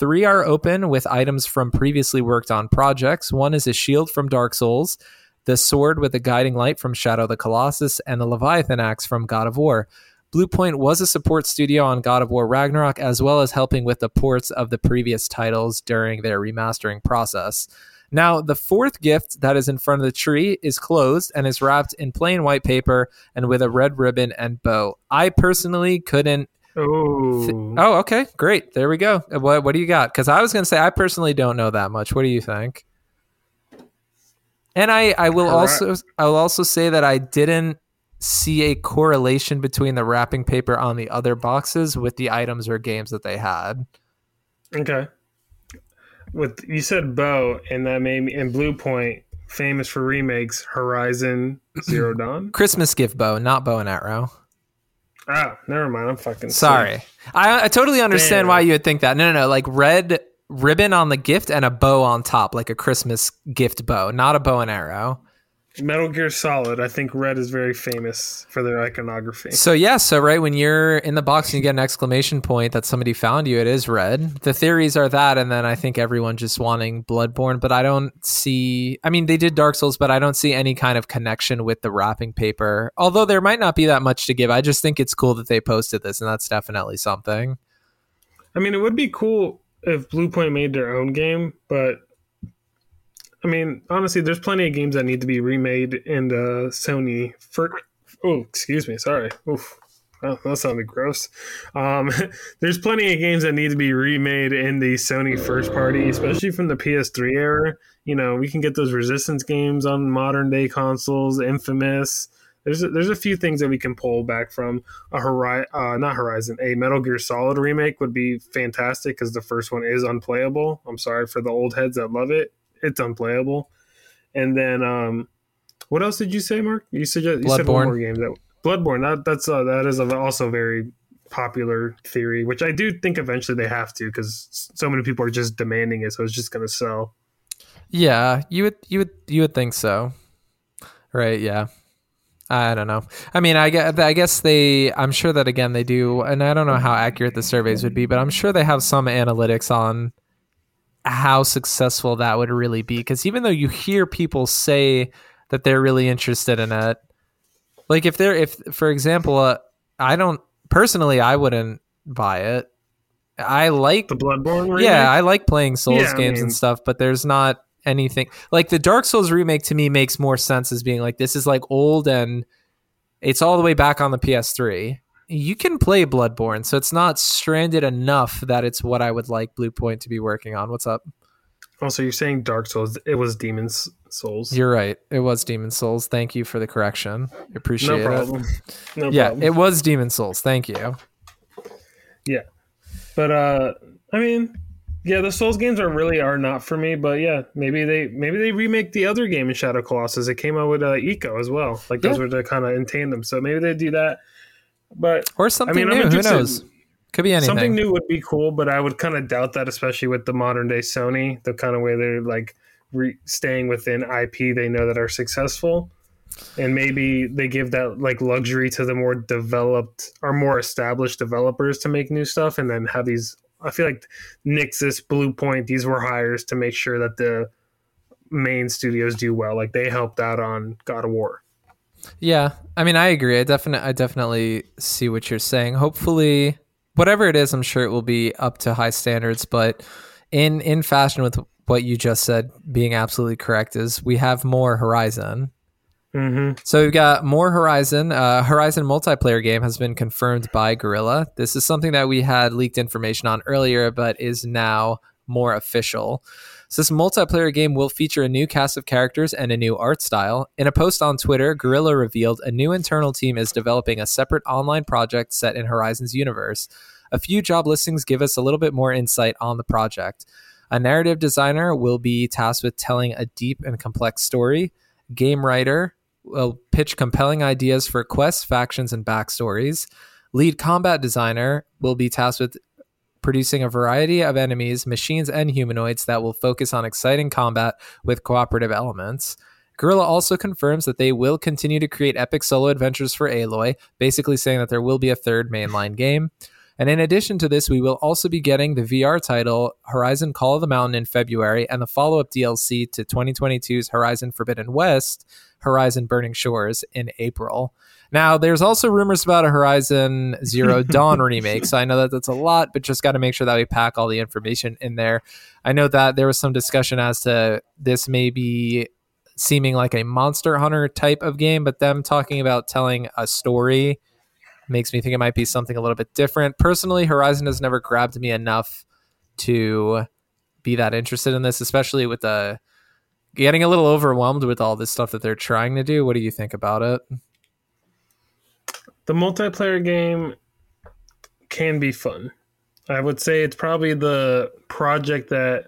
Three are open with items from previously worked on projects. One is a shield from Dark Souls, the sword with the guiding light from Shadow of the Colossus, and the Leviathan axe from God of War. Bluepoint was a support studio on God of War Ragnarok, as well as helping with the ports of the previous titles during their remastering process. Now, the fourth gift that is in front of the tree is closed and is wrapped in plain white paper and with a red ribbon and bow. I personally couldn't Oh, Oh, okay, great. There we go. Uh, What what do you got? Because I was going to say I personally don't know that much. What do you think? And I I will also I will also say that I didn't see a correlation between the wrapping paper on the other boxes with the items or games that they had. Okay. With you said bow, and that made me and Blue Point, famous for remakes, Horizon Zero Dawn. Christmas gift bow, not bow and arrow. Ah, never mind. I'm fucking Sorry, I, I totally understand Damn. why you would think that. No, no, no. Like red ribbon on the gift and a bow on top, like a Christmas gift bow, not a bow and arrow. Metal Gear Solid. I think Red is very famous for their iconography. So yeah, so right when you're in the box and you get an exclamation point that somebody found you, it is red. The theories are that, and then I think everyone just wanting Bloodborne, but I don't see. I mean, they did Dark Souls, but I don't see any kind of connection with the wrapping paper. Although there might not be that much to give. I just think it's cool that they posted this, and that's definitely something. I mean, it would be cool if Blue Point made their own game, but I mean, honestly, there's plenty of games that need to be remade in the Sony. For oh, excuse me, sorry. Oof. Oh, that sounded gross. Um, there's plenty of games that need to be remade in the Sony first party, especially from the PS3 era. You know, we can get those Resistance games on modern day consoles, Infamous. There's a, there's a few things that we can pull back from a Horizon, uh, not Horizon, a Metal Gear Solid remake would be fantastic because the first one is unplayable. I'm sorry for the old heads that love it; it's unplayable. And then, um, what else did you say, Mark? You said you said Bloodborne. one more game that Bloodborne. That that's uh, that is also very popular theory, which I do think eventually they have to because so many people are just demanding it, so it's just going to sell. Yeah, you would you would you would think so, right? Yeah. I don't know. I mean, I guess, I guess they. I'm sure that again they do, and I don't know how accurate the surveys would be, but I'm sure they have some analytics on how successful that would really be. Because even though you hear people say that they're really interested in it, like if they're if for example, uh, I don't personally. I wouldn't buy it. I like The Bloodborne remake? yeah, I like playing Souls Yeah, I games mean- and stuff, but there's not anything like the Dark Souls remake to me makes more sense as being like this is like old and it's all the way back on the PS3. You can play Bloodborne, so it's not stranded enough that it's what I would like Blue Point to be working on. What's up? Oh, so you're saying Dark Souls. It was Demon's Souls. You're right. It was Demon Souls. Thank you for the correction. I Appreciate no it. problem. No Yeah, problem. it was Demon Souls. Thank you. yeah. But uh I mean, yeah, the Souls games are really are not for me, but yeah, maybe they maybe they remake the other game in Shadow Colossus. It came out with uh, Ico as well. Like those Yeah. were to kind of in tandem. So maybe they do that. But Or something I'm new. Who knows? Could be anything. Something new would be cool, but I would kind of doubt that, especially with the modern day Sony, the kind of way they're like re- staying within IP they know that are successful, and maybe they give that like luxury to the more developed or more established developers to make new stuff, and then have these. I feel like Nixxes, Blue Point, these were hires to make sure that the main studios do well. Like they helped out on God of War. Yeah, I mean, I agree. I definitely, I definitely see what you're saying. Hopefully, whatever it is, I'm sure it will be up to high standards. But in in fashion with what you just said, being absolutely correct, is we have more Horizon. hmm So we've got more Horizon. Uh, Horizon multiplayer game has been confirmed by Guerrilla. This is something that we had leaked information on earlier, but is now more official. This multiplayer game will feature a new cast of characters and a new art style. In a post on Twitter, Guerrilla revealed a new internal team is developing a separate online project set in Horizon's universe. A few job listings give us a little bit more insight on the project. A narrative designer will be tasked with telling a deep and complex story. Game writer will pitch compelling ideas for quests, factions, and backstories. Lead combat designer will be tasked with producing a variety of enemies, machines, and humanoids that will focus on exciting combat with cooperative elements. Guerrilla also confirms that they will continue to create epic solo adventures for Aloy, basically saying that there will be a third mainline game. And in addition to this, we will also be getting the VR title Horizon Call of the Mountain in February and the follow up DLC to 2022's Horizon Forbidden West, Horizon Burning Shores in April. Now, there's also rumors about a Horizon Zero Dawn remake. So I know that that's a lot, but just got to make sure that we pack all the information in there. I know that there was some discussion as to this may be seeming like a Monster Hunter type of game, but them talking about telling a story makes me think it might be something a little bit different. Personally, Horizon has never grabbed me enough to be that interested in this, especially with the getting a little overwhelmed with all this stuff that they're trying to do. What do you think about it? The multiplayer game can be fun. I would say it's probably the project that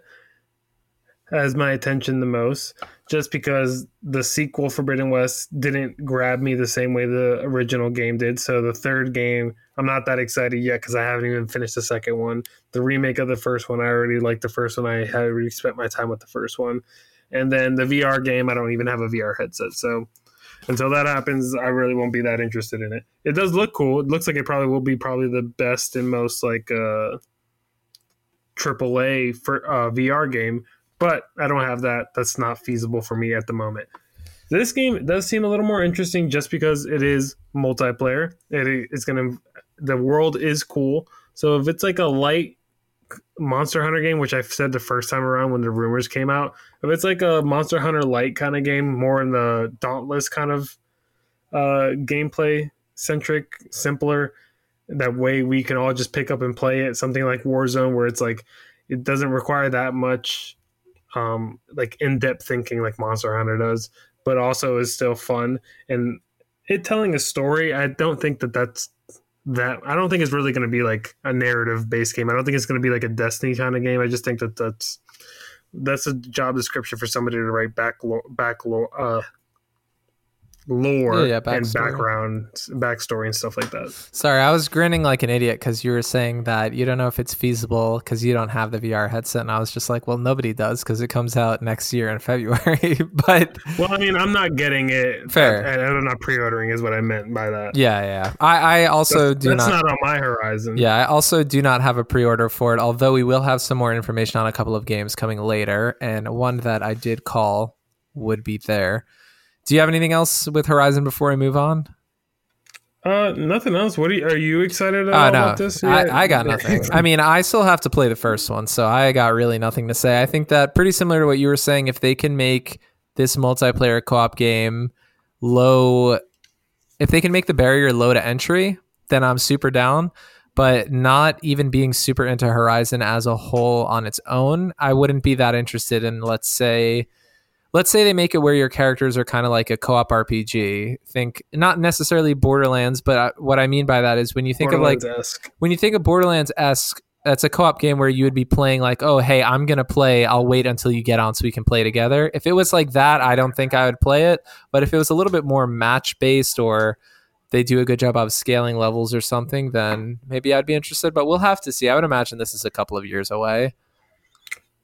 has my attention the most, just because the sequel Forbidden West didn't grab me the same way the original game did. So the third game, I'm not that excited yet because I haven't even finished the second one. The remake of the first one, I already liked the first one. I had already spent my time with the first one. And then the VR game, I don't even have a VR headset. So until that happens, I really won't be that interested in it. It does look cool. It looks like it probably will be probably the best and most like uh AAA for uh, VR game, but I don't have that. That's not feasible for me at the moment. This game does seem a little more interesting just because it is multiplayer. It is going to the world is cool. So if it's like a light Monster Hunter game, which I said the first time around when the rumors came out, if it's like a Monster Hunter light kind of game, more in the Dauntless kind of uh, gameplay centric, simpler, that way we can all just pick up and play it. Something like Warzone, where it's like it doesn't require that much um, like in depth thinking like Monster Hunter does, but also is still fun and it telling a story. I don't think that that's that I don't think it's really going to be like a narrative based game. I don't think it's going to be like a Destiny kind of game. I just think that that's that's a job description for somebody to write back back uh, lore Yeah, yeah, and background backstory and stuff like that. Sorry, I was grinning like an idiot because you were saying that you don't know if it's feasible because you don't have the VR headset, and I was just like, well, nobody does because it comes out next year in February. but Well, I mean, I'm not getting it. Fair. and I'm not pre-ordering is what I meant by that. yeah, yeah, I, I also that's, do that's not. not on my horizon. Yeah, I also do not have a pre-order for it. Although we will have some more information on a couple of games coming later, and one that I did call would be there. Do you have anything else with Horizon before I move on? Uh, nothing else. What are you, are you excited about no, this? I, I got nothing. I mean, I still have to play the first one, so I got really nothing to say. I think that pretty similar to what you were saying. If they can make this multiplayer co-op game low, if they can make the barrier low to entry, then I'm super down. But not even being super into Horizon as a whole on its own, I wouldn't be that interested in. Let's say, let's say they make it where your characters are kind of like a co-op RPG. Think not necessarily Borderlands, but I, what I mean by that is when you think of like when you think of Borderlands esque, that's a co-op game where you would be playing like, oh hey, I'm gonna play. I'll wait until you get on so we can play together. If it was like that, I don't think I would play it. But if it was a little bit more match based or they do a good job of scaling levels or something, then maybe I'd be interested. But we'll have to see. I would imagine this is a couple of years away.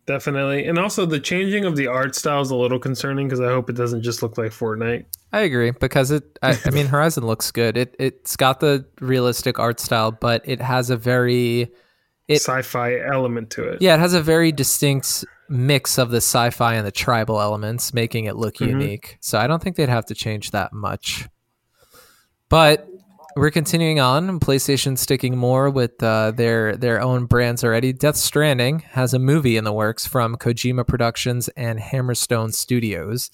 Definitely. And also the changing of the art style is a little concerning because I hope it doesn't just look like Fortnite. I agree because it. I, I mean, Horizon looks good. It it's got the realistic art style, but it has a very It- Sci-fi element to it. Yeah, it has a very distinct mix of the sci-fi and the tribal elements, making it look Mhm. unique. So I don't think they'd have to change that much. But we're continuing on. PlayStation sticking more with uh, their their own brands already. Death Stranding has a movie in the works from Kojima Productions and Hammerstone Studios.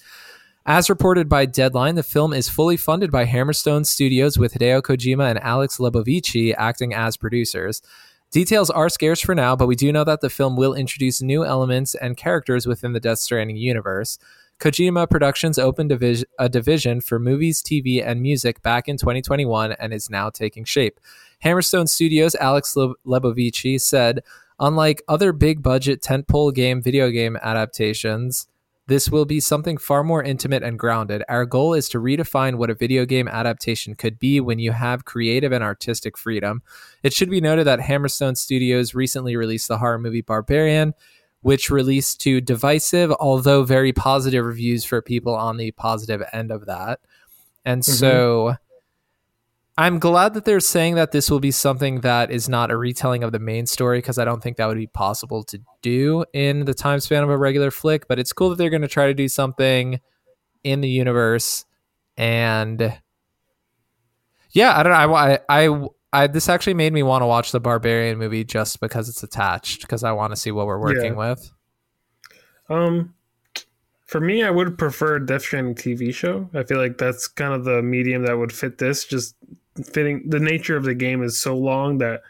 As reported by Deadline, the film is fully funded by Hammerstone Studios with Hideo Kojima and Alex Lebovici acting as producers. Details are scarce for now, but we do know that the film will introduce new elements and characters within the Death Stranding universe. Kojima Productions opened a, vis- a division for movies, TV, and music back in 2021 and is now taking shape. Hammerstone Studios' Alex Le- Lebovici said, Unlike other big budget tentpole game video game adaptations, this will be something far more intimate and grounded. Our goal is to redefine what a video game adaptation could be when you have creative and artistic freedom. It should be noted that Hammerstone Studios recently released the horror movie Barbarian, which released to divisive, although very positive reviews for people on the positive end of that. And mm-hmm. so I'm glad that they're saying that this will be something that is not a retelling of the main story because I don't think that would be possible to do in the time span of a regular flick. But it's cool that they're going to try to do something in the universe. And yeah, I don't know. I, I, I, this actually made me want to watch the Barbarian movie just because it's attached because I want to see what we're working with. Um, for me, I would prefer Death Stranding TV show. I feel like that's kind of the medium that would fit this. Just fitting the nature of the game is so long that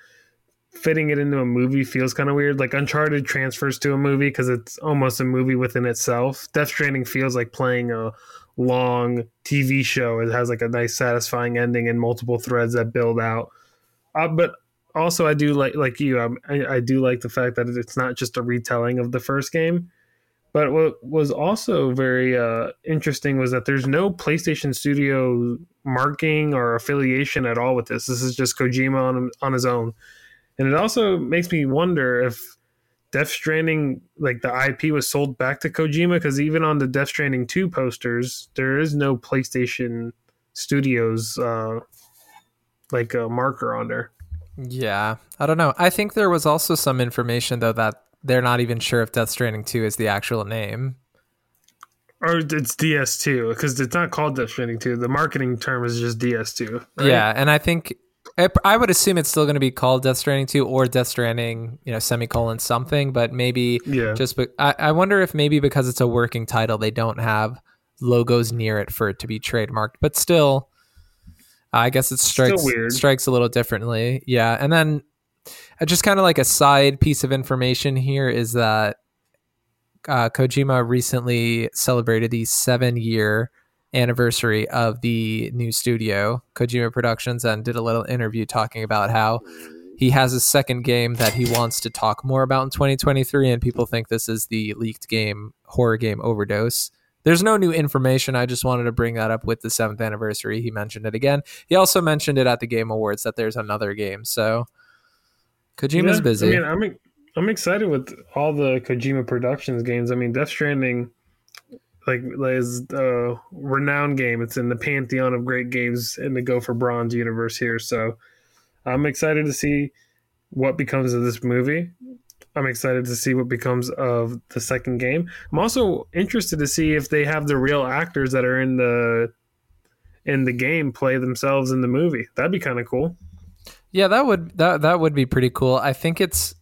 fitting it into a movie feels kind of weird. Like Uncharted transfers to a movie because it's almost a movie within itself. Death Stranding feels like playing a long TV show. It has like a nice, satisfying ending and multiple threads that build out. Uh, but also, I do like like you. Um, I, I do like the fact that it's not just a retelling of the first game. But what was also very uh, interesting was that there's no PlayStation Studio marking or affiliation at all with this. This is just Kojima on on his own, and it also makes me wonder if Death Stranding, like the IP, was sold back to Kojima because even on the Death Stranding two posters, there is no PlayStation Studios uh, like a marker on there. Yeah, I don't know. I think there was also some information though that they're not even sure if Death Stranding 2 is the actual name. Or it's DS2 because it's not called Death Stranding 2. The marketing term is just DS2. right? Yeah, and I think I- I would assume it's still going to be called Death Stranding 2 or Death Stranding, you know, semicolon something, but maybe Yeah. just be- I, I wonder if maybe because it's a working title they don't have logos near it for it to be trademarked, but still I guess it strikes strikes a little differently. Yeah, and then uh, just kind of like a side piece of information here is that uh, Kojima recently celebrated the seven year anniversary of the new studio, Kojima Productions, and did a little interview talking about how he has a second game that he wants to talk more about in 2023, and people think this is the leaked game, horror game Overdose. There's no new information. I just wanted to bring that up with the seventh anniversary. He mentioned it again. He also mentioned it at the Game Awards that there's another game. So Kojima's Yeah, busy. I mean, I'm I'm excited with all the Kojima Productions games. I mean, Death Stranding, like, is a renowned game. It's in the pantheon of great games in the Go for Bronze universe here. So I'm excited to see what becomes of this movie. I'm excited to see what becomes of the second game. I'm also interested to see if they have the real actors that are in the in the game play themselves in the movie. That'd be kind of cool. Yeah, that would that that would be pretty cool. I think it's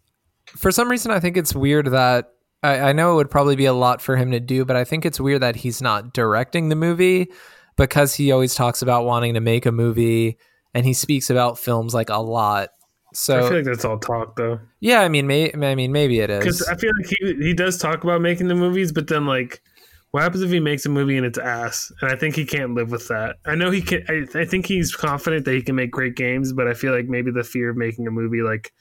for some reason I think it's weird that I, I know it would probably be a lot for him to do, but I think it's weird that he's not directing the movie because he always talks about wanting to make a movie and he speaks about films like a lot. So I feel like that's all talk though. yeah, I mean, may, I mean, maybe it is Because. I feel like he he does talk about making the movies, but then like, what happens if he makes a movie and it's ass? And I think he can't live with that. I know he can. I, I think he's confident that he can make great games, but I feel like maybe the fear of making a movie, like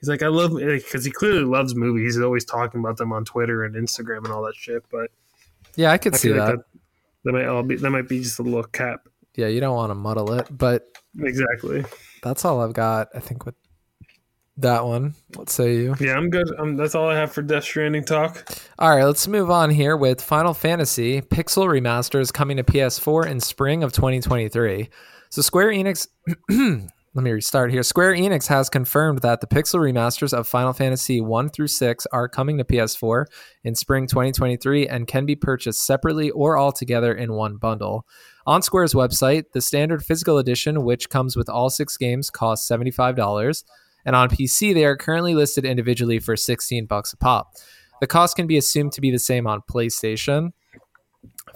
he's like, I love because he clearly loves movies. He's always talking about them on Twitter and Instagram and all that shit. But Yeah, I could I see that. like that that might all be that might be just a little cap. Yeah, you don't want to muddle it, but Exactly. that's all I've got. I think with that one. What say you? Yeah, I'm good. Um, that's all I have for Death Stranding talk. All right, let's move on here with Final Fantasy Pixel Remaster is coming to PS4 in spring of 2023. So Square Enix let me restart here. Square Enix has confirmed that the pixel remasters of Final Fantasy 1 through 6 are coming to PS4 in spring 2023 and can be purchased separately or all together in one bundle. On Square's website, the standard physical edition, which comes with all six games, costs $75, and on PC they are currently listed individually for 16 bucks a pop. The cost can be assumed to be the same on PlayStation.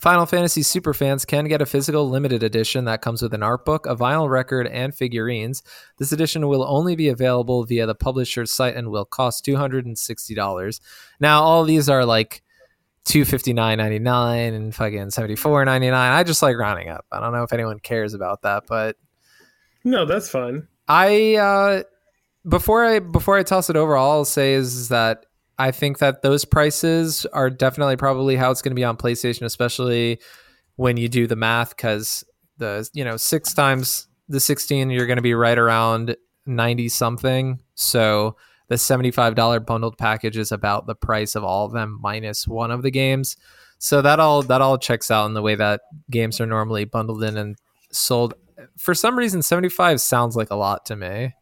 Final Fantasy superfans can get a physical limited edition that comes with an art book, a vinyl record, and figurines. This edition will only be available via the publisher's site and will cost $260. Now, all these are like two fifty nine ninety nine and fucking seventy four ninety nine. I just like rounding up. I don't know if anyone cares about that, but No, that's fine. I uh, before I before I toss it over, all I'll say is that I think that those prices are definitely probably how it's going to be on PlayStation, especially when you do the math, because the you know six times the sixteen, you're going to be right around ninety something. So the seventy five dollar bundled package is about the price of all of them minus one of the games. So that all that all checks out in the way that games are normally bundled in and sold for some reason 75 sounds like a lot to me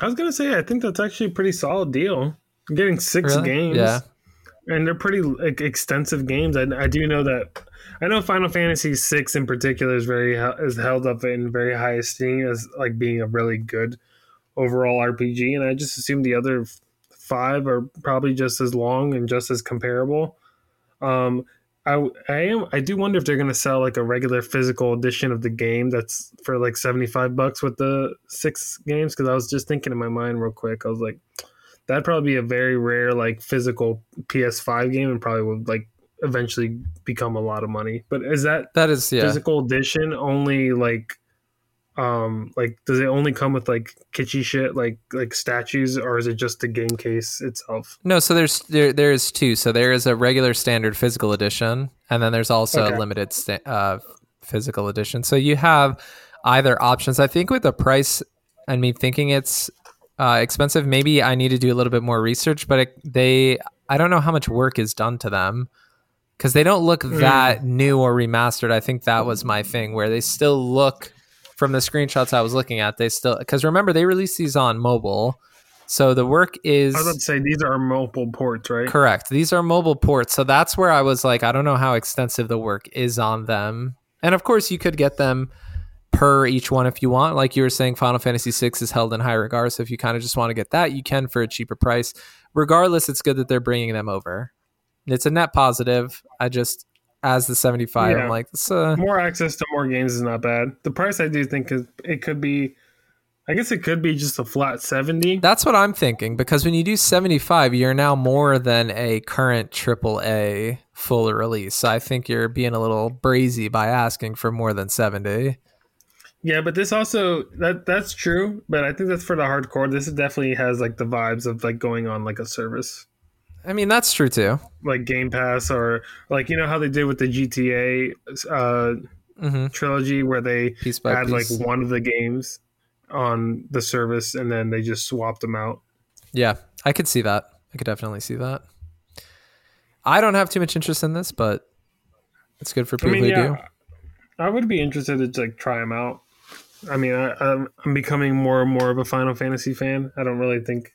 I was gonna say I think that's actually a pretty solid deal. I'm getting six Really? games, Yeah. and they're pretty like extensive games. I, I do know that. I know Final Fantasy VI in particular is very is held up in very high esteem as like being a really good overall RPG, and I just assume the other five are probably just as long and just as comparable. Um, I I am I do wonder if they're gonna sell like a regular physical edition of the game that's for like seventy five bucks with the six games because I was just thinking in my mind real quick. I was like, that'd probably be a very rare like physical PS5 game and probably would like eventually become a lot of money. But is that that is yeah physical edition only like um like does it only come with like kitschy shit like like statues or is it just the game case itself? no so there's there there's two. So there is a regular standard physical edition and then there's also Okay. a limited sta- uh, physical edition. So you have either options. I think with the price and me thinking it's uh, expensive maybe i need to do a little bit more research but it, they i don't know how much work is done to them because they don't look that new or remastered. I think that was my thing where they still look from the screenshots i was looking at they still because remember they released these on mobile. So the work is I was about to say these are mobile ports, right? correct. These are mobile ports. So that's where i was like i don't know how extensive the work is on them. And of course you could get them per each one if you want. Like you were saying final fantasy VI is held in high regard. So if you kind of just want to get that you can for a cheaper price. Regardless it's good that they're bringing them over. It's a net positive. I just as the 75 i'm like this, uh, More access to more games is not bad. The price I do think is it could be I guess it could be just a flat 70. That's what I'm thinking because when you do 75, you're now more than a current AAA full release. So I think you're being a little brazy by asking for more than 70. Yeah, but this also that that's true, but I think that's for the hardcore. This definitely has like the vibes of like going on like a service. I mean, that's true too. Like Game Pass or like you know how they did with the GTA uh hmm trilogy where they had piece. like one of the games on the service and then they just swapped them out. yeah, I could see that. I could definitely see that. I don't have too much interest in this, but it's good for I people mean, who yeah, do. I would be interested to like try them out. I mean, I, I'm, I'm becoming more and more of a Final Fantasy fan. I don't really think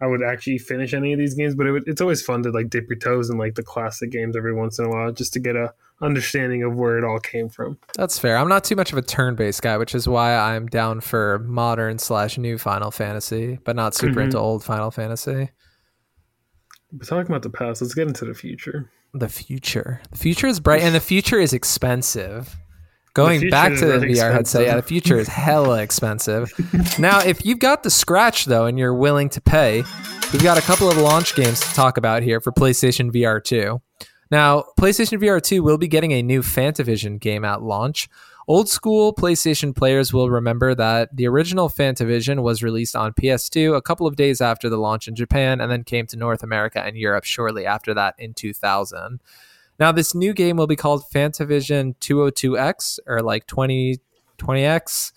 I would actually finish any of these games, but it would, it's always fun to like dip your toes in like the classic games every once in a while, just to get a understanding of where it all came from. That's fair. I'm not too much of a turn-based guy, which is why I'm down for modern slash new Final Fantasy, but not super Mhm. into old Final Fantasy. But talking about the past, let's get into the future. The future. The future is bright, and the future is expensive. Going back to the VR headset, yeah, the future is hella expensive. now, if you've got the scratch though, and you're willing to pay, we've got a couple of launch games to talk about here for PlayStation VR 2. Now, PlayStation VR 2 will be getting a new Fantavision game at launch. Old school PlayStation players will remember that the original Fantavision was released on PS2 a couple of days after the launch in Japan and then came to North America and Europe shortly after that in 2000. Now, this new game will be called Fantavision 202X or like 2020X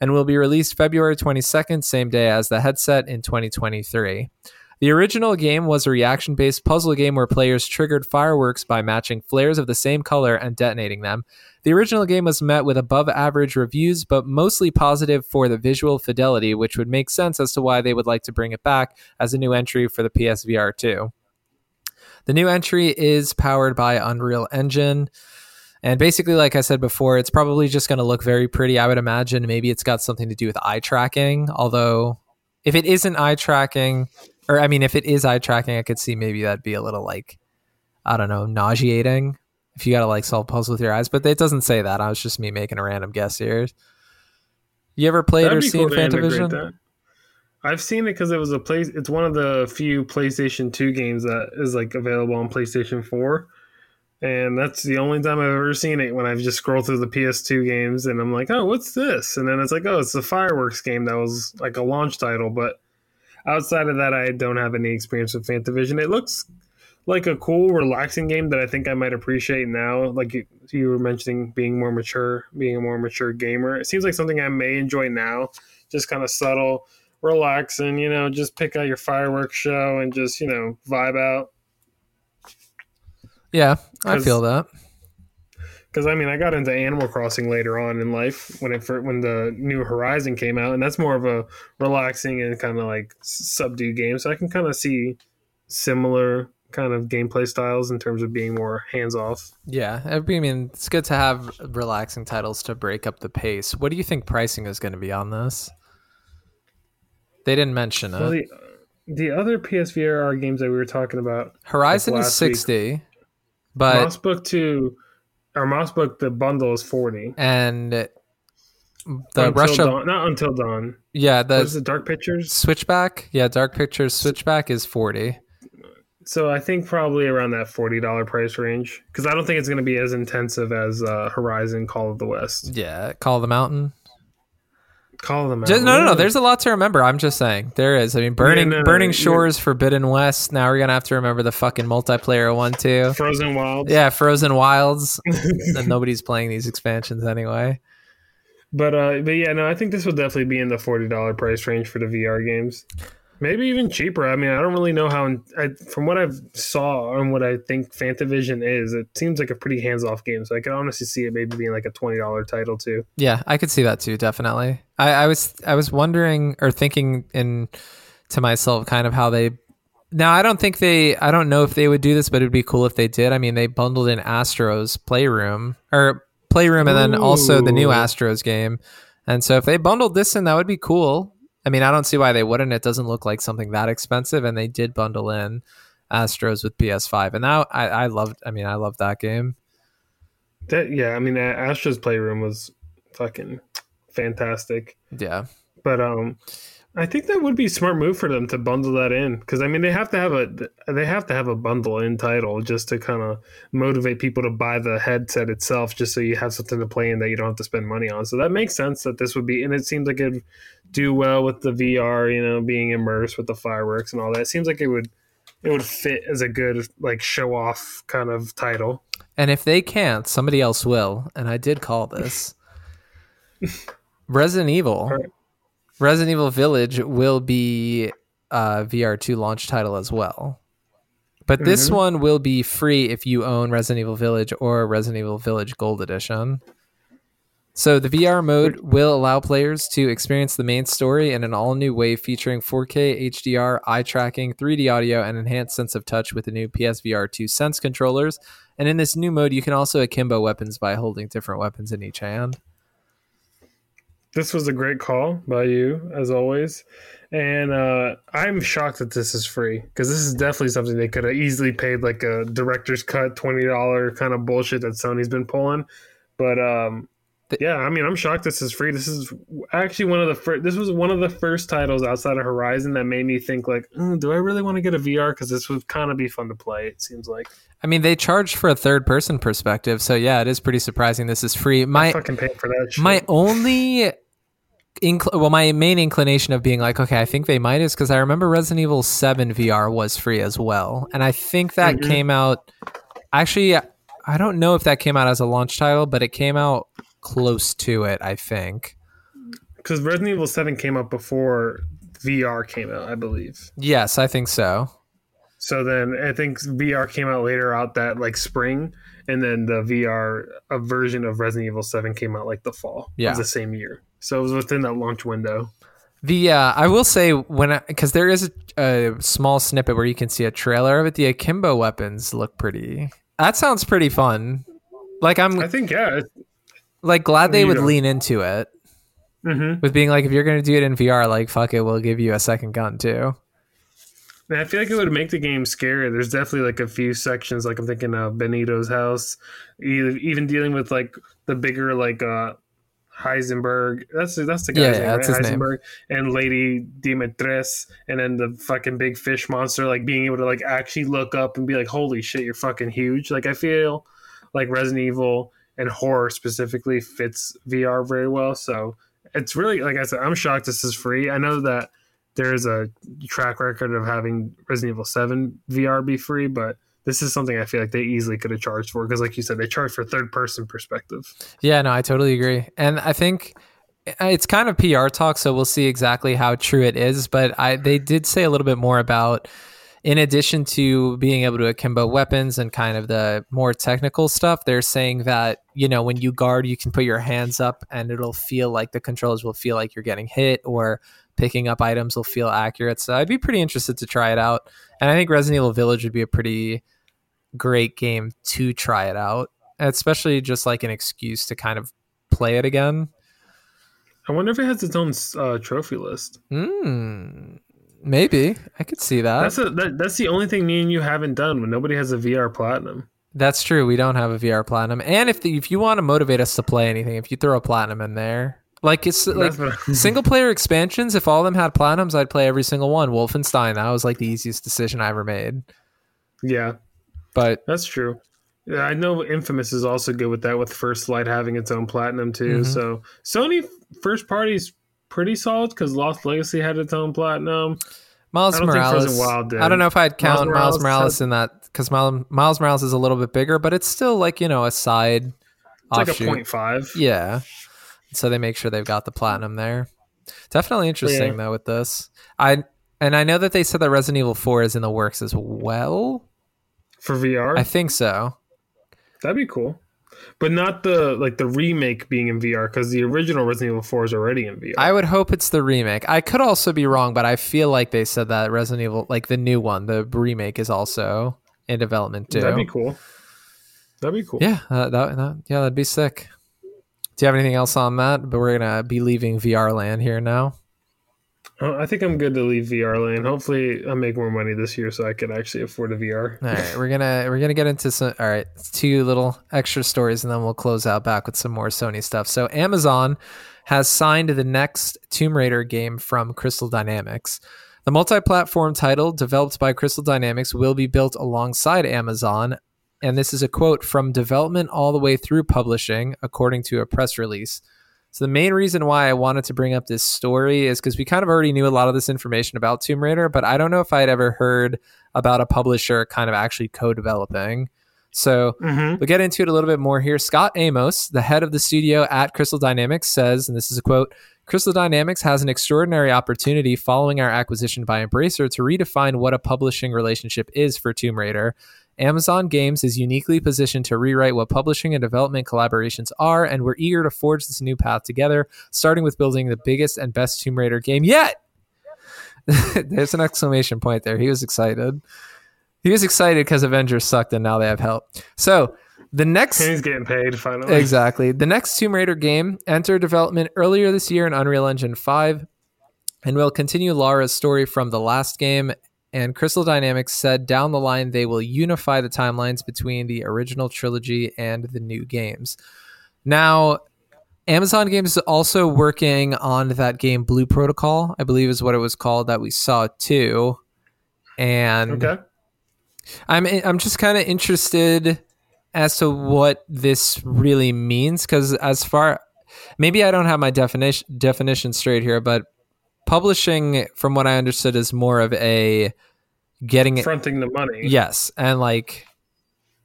and will be released February 22nd, same day as the headset in 2023. The original game was a reaction based puzzle game where players triggered fireworks by matching flares of the same color and detonating them. The original game was met with above average reviews, but mostly positive for the visual fidelity, which would make sense as to why they would like to bring it back as a new entry for the PSVR 2. The new entry is powered by Unreal Engine. And basically, like I said before, it's probably just going to look very pretty. I would imagine maybe it's got something to do with eye tracking. Although, if it isn't eye tracking, or I mean, if it is eye tracking, I could see maybe that'd be a little like, I don't know, nauseating if you got to like solve puzzles with your eyes. But it doesn't say that. I was just me making a random guess here. You ever played That'd or seen cool Fantavision? I've seen it because it was a place. It's one of the few PlayStation Two games that is like available on PlayStation Four, and that's the only time I've ever seen it. When I've just scrolled through the PS2 games, and I'm like, oh, what's this? And then it's like, oh, it's the fireworks game that was like a launch title. But outside of that, I don't have any experience with Fantavision. It looks like a cool, relaxing game that I think I might appreciate now. Like you, you were mentioning, being more mature, being a more mature gamer. It seems like something I may enjoy now. Just kind of subtle, relaxing. You know, just pick out your fireworks show and just you know vibe out. Yeah, I feel that. Because I mean, I got into Animal Crossing later on in life when it when the new Horizon came out, and that's more of a relaxing and kind of like subdued game. So I can kind of see similar kind of gameplay styles in terms of being more hands off. Yeah, I mean, it's good to have relaxing titles to break up the pace. What do you think pricing is going to be on this? They didn't mention it. The, the other PSVR games that we were talking about, Horizon is last week. 60, but Moss Book Two, or Moss Book, the bundle is forty. and the Until Russia, Dawn, not until dawn. yeah, What is the the Dark Pictures? Switchback, yeah, Dark Pictures Switchback is 40. So I think probably around that forty dollar price range because I don't think it's going to be as intensive as uh, Horizon Call of the West. Yeah, Call of the Mountain. Call them out. Just, no, no, no. There's a lot to remember. I'm just saying there is. I mean, burning, no, no, burning shores, Forbidden West. Now we're gonna have to remember the fucking multiplayer one too. Frozen Wilds. Yeah, Frozen Wilds. and nobody's playing these expansions anyway. But uh, but yeah, no, I think this will definitely be in the forty dollar price range for the VR games. Maybe even cheaper. I mean, I don't really know how. I, from what I've saw and what I think Fantavision is, it seems like a pretty hands off game. So I could honestly see it maybe being like a twenty dollar title too. Yeah, I could see that too. Definitely. I, I was I was wondering or thinking in to myself kind of how they. Now I don't think they. I don't know if they would do this, but it'd be cool if they did. I mean, they bundled in Astros Playroom or Playroom, and then also the new Astros game. And so if they bundled this in, that would be cool. I mean, I don't see why they wouldn't. It doesn't look like something that expensive, and they did bundle in Astros with PS5, and now I, I loved. I mean, I love that game. That yeah, I mean, Astros Playroom was fucking fantastic. Yeah, But um, I think that would be a smart move for them to bundle that in because I mean they have to have a they have to have a bundle in title just to kind of motivate people to buy the headset itself, just so you have something to play in that you don't have to spend money on. So that makes sense that this would be, and it seems like it'd do well with the VR, you know, being immersed with the fireworks and all that. It seems like it would it would fit as a good like show off kind of title. And if they can't, somebody else will. And I did call this. Resident Evil. Resident Evil Village will be a VR2 launch title as well. But this Mhm. one will be free if you own Resident Evil Village or Resident Evil Village Gold Edition. So the VR mode will allow players to experience the main story in an all-new way featuring 4K HDR, eye tracking, 3D audio, and enhanced sense of touch with the new PSVR 2 Sense controllers. And in this new mode, you can also akimbo weapons by holding different weapons in each hand. This was a great call by you, as always. And uh, I'm shocked that this is free because this is definitely something they could have easily paid like a director's cut, $20 kind of bullshit that Sony's been pulling. But um, yeah, I mean, I'm shocked this is free. This is actually one of the first. This was one of the first titles outside of Horizon that made me think like, mm, do I really want to get a VR? Because this would kind of be fun to play. It seems like. I mean, they charge for a third-person perspective, so yeah, it is pretty surprising. This is free. My fucking paying for that. Shit. my only incl- well my main inclination of being like okay i think they might is because i remember resident evil 7 vr was free as well and i think that Mhm. came out actually i don't know if that came out as a launch title but it came out close to it i think because Resident Evil Seven came out before VR came out, I believe. yes i think so So then I think VR came out later out that like spring, and then the VR a version of Resident Evil Seven came out like the fall Yeah. of the same year. So it was within that launch window. the uh, i will say when because there is a, a small snippet where you can see a trailer of it the akimbo weapons look pretty that sounds pretty fun like i'm I think yeah. Like glad they would know. lean into it mm-hmm. with being like if you're gonna do it in VR, like fuck it, we'll give you a second gun too. And I feel like it would make the game scarier. There's definitely like a few sections, like I'm thinking of Benito's house, even dealing with like the bigger like uh Heisenberg. That's that's the guy. Yeah, name, yeah, that's right? his name. Heisenberg and Lady Dimitrescu, and then the fucking big fish monster. Like being able to like actually look up and be like, "Holy shit, you're fucking huge!" Like I feel like Resident Evil and horror specifically fits VR very well. So it's really like I said, I'm shocked this is free. I know that there's a track record of having Resident Evil 7 VR be free, but this is something I feel like they easily could have charged for because, like you said, they charge for third person perspective. Yeah, no, I totally agree, and I think uh, it's kind of PR talk, so we'll see exactly how true it is. But I they did say a little bit more about. In addition to being able to akimbo weapons and kind of the more technical stuff, they're saying that, you know, when you guard, you can put your hands up and it'll feel like the controls will feel like you're getting hit or picking up items will feel accurate. So I'd be pretty interested to try it out. And I think Resident Evil Village would be a pretty great game to try it out, especially just like an excuse to kind of play it again. I wonder if it has its own uh, trophy list. Hmm. Maybe I could see that. That's a, that, that's the only thing me and you haven't done when nobody has a VR platinum. That's true. We don't have a VR platinum, and if the, if you want to motivate us to play anything, if you throw a platinum in there, like it's like single player expansions, if all of them had platinums, I'd play every single one. Wolfenstein, that was like the easiest decision I ever made. yeah, But that's true. Yeah, I know Infamous is also good with that, with First Light having its own platinum too. Mhm. So Sony first party's pretty solid because Lost Legacy had its own platinum. Miles I Morales. I don't know if I'd count Miles Miles Morales Morales, had- in that because Miles, Miles Morales is a little bit bigger, but it's still like you know a side It's like a point five. Yeah. So they make sure they've got the platinum there. Definitely interesting Yeah. though with this. I and I know that they said that Resident Evil 4 is in the works as well. for VR. I think so. That'd be cool, but not the like the remake being in VR because the original Resident Evil Four is already in VR. I would hope it's the remake. I could also be wrong, but I feel like they said that Resident Evil like the new one, the remake is also in development too. That'd be cool. That'd be cool. Yeah, uh, that, that yeah, that'd be sick. Do you have anything else on that? But we're gonna be leaving VR land here now. Uh, I think I'm good to leave VR land. Hopefully, I make more money this year so I can actually afford a VR. All right, we're gonna we're gonna get into some. All right, two little extra stories, and then we'll close out back with some more Sony stuff. So Amazon has signed the next Tomb Raider game from Crystal Dynamics. The multi-platform title developed by Crystal Dynamics will be built alongside Amazon, and this is a quote from development all the way through publishing, according to a press release. So the main reason why I wanted to bring up this story is because we kind of already knew a lot of this information about Tomb Raider, but I don't know if I'd ever heard about a publisher kind of actually co-developing. So Mm-hmm. we'll get into it a little bit more here. Scott Amos, the head of the studio at Crystal Dynamics, says, and this is a quote Crystal Dynamics has an extraordinary opportunity following our acquisition by Embracer to redefine what a publishing relationship is for Tomb Raider. Amazon Games is uniquely positioned to rewrite what publishing and development collaborations are, and we're eager to forge this new path together, starting with building the biggest and best Tomb Raider game yet. There's an exclamation point there. He was excited. He was excited because Avengers sucked and now they have help. So the next he's getting paid finally. Exactly. The next Tomb Raider game entered development earlier this year in Unreal Engine 5 and will continue Lara's story from the last game. And Crystal Dynamics said down the line they will unify the timelines between the original trilogy and the new games. Now, Amazon Games is also working on that game Blue Protocol, I believe is what it was called that we saw too. And Okay. I'm I'm just kind of interested as to what this really means because as far maybe I don't have my definition definition straight here, but publishing, from what I understood, is more of a getting it Fronting the money. yes and like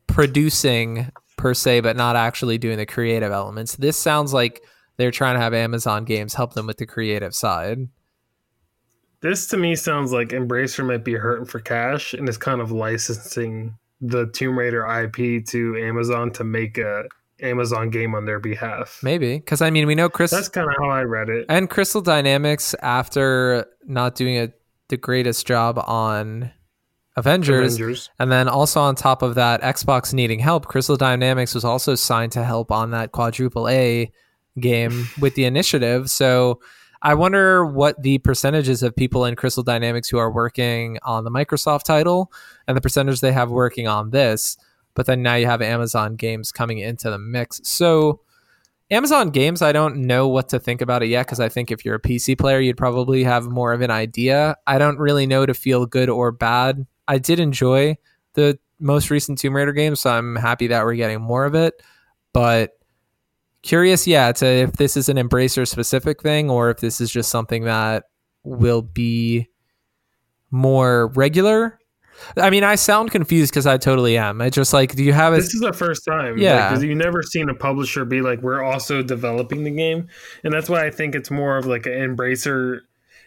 producing per se, but not actually doing the creative elements. This sounds like they're trying to have Amazon Games help them with the creative side. This to me sounds like Embracer might be hurting for cash and is kind of licensing the Tomb Raider IP to Amazon to make a Amazon game on their behalf. Maybe because I mean we know Chris That's kind of how I read it. And Crystal Dynamics, after not doing a, the greatest job on Avengers, Avengers. and then also on top of that, Xbox needing help, Crystal Dynamics was also signed to help on that quadruple A game with the initiative. So I wonder what the percentages of people in Crystal Dynamics who are working on the Microsoft title and the percentage they have working on this. But then now you have Amazon games coming into the mix. So Amazon games, I don't know what to think about it yet because I think if you're a PC player, you'd probably have more of an idea. I don't really know to feel good or bad. I did enjoy the most recent Tomb Raider game, so I'm happy that we're getting more of it. But curious, yeah, to if this is an Embracer specific thing or if this is just something that will be more regular. I mean, I sound confused because I totally am. I just like, do you have a This is the first time. Yeah. Because you've never seen a publisher be like, we're also developing the game. And that's why I think it's more of like an Embracer.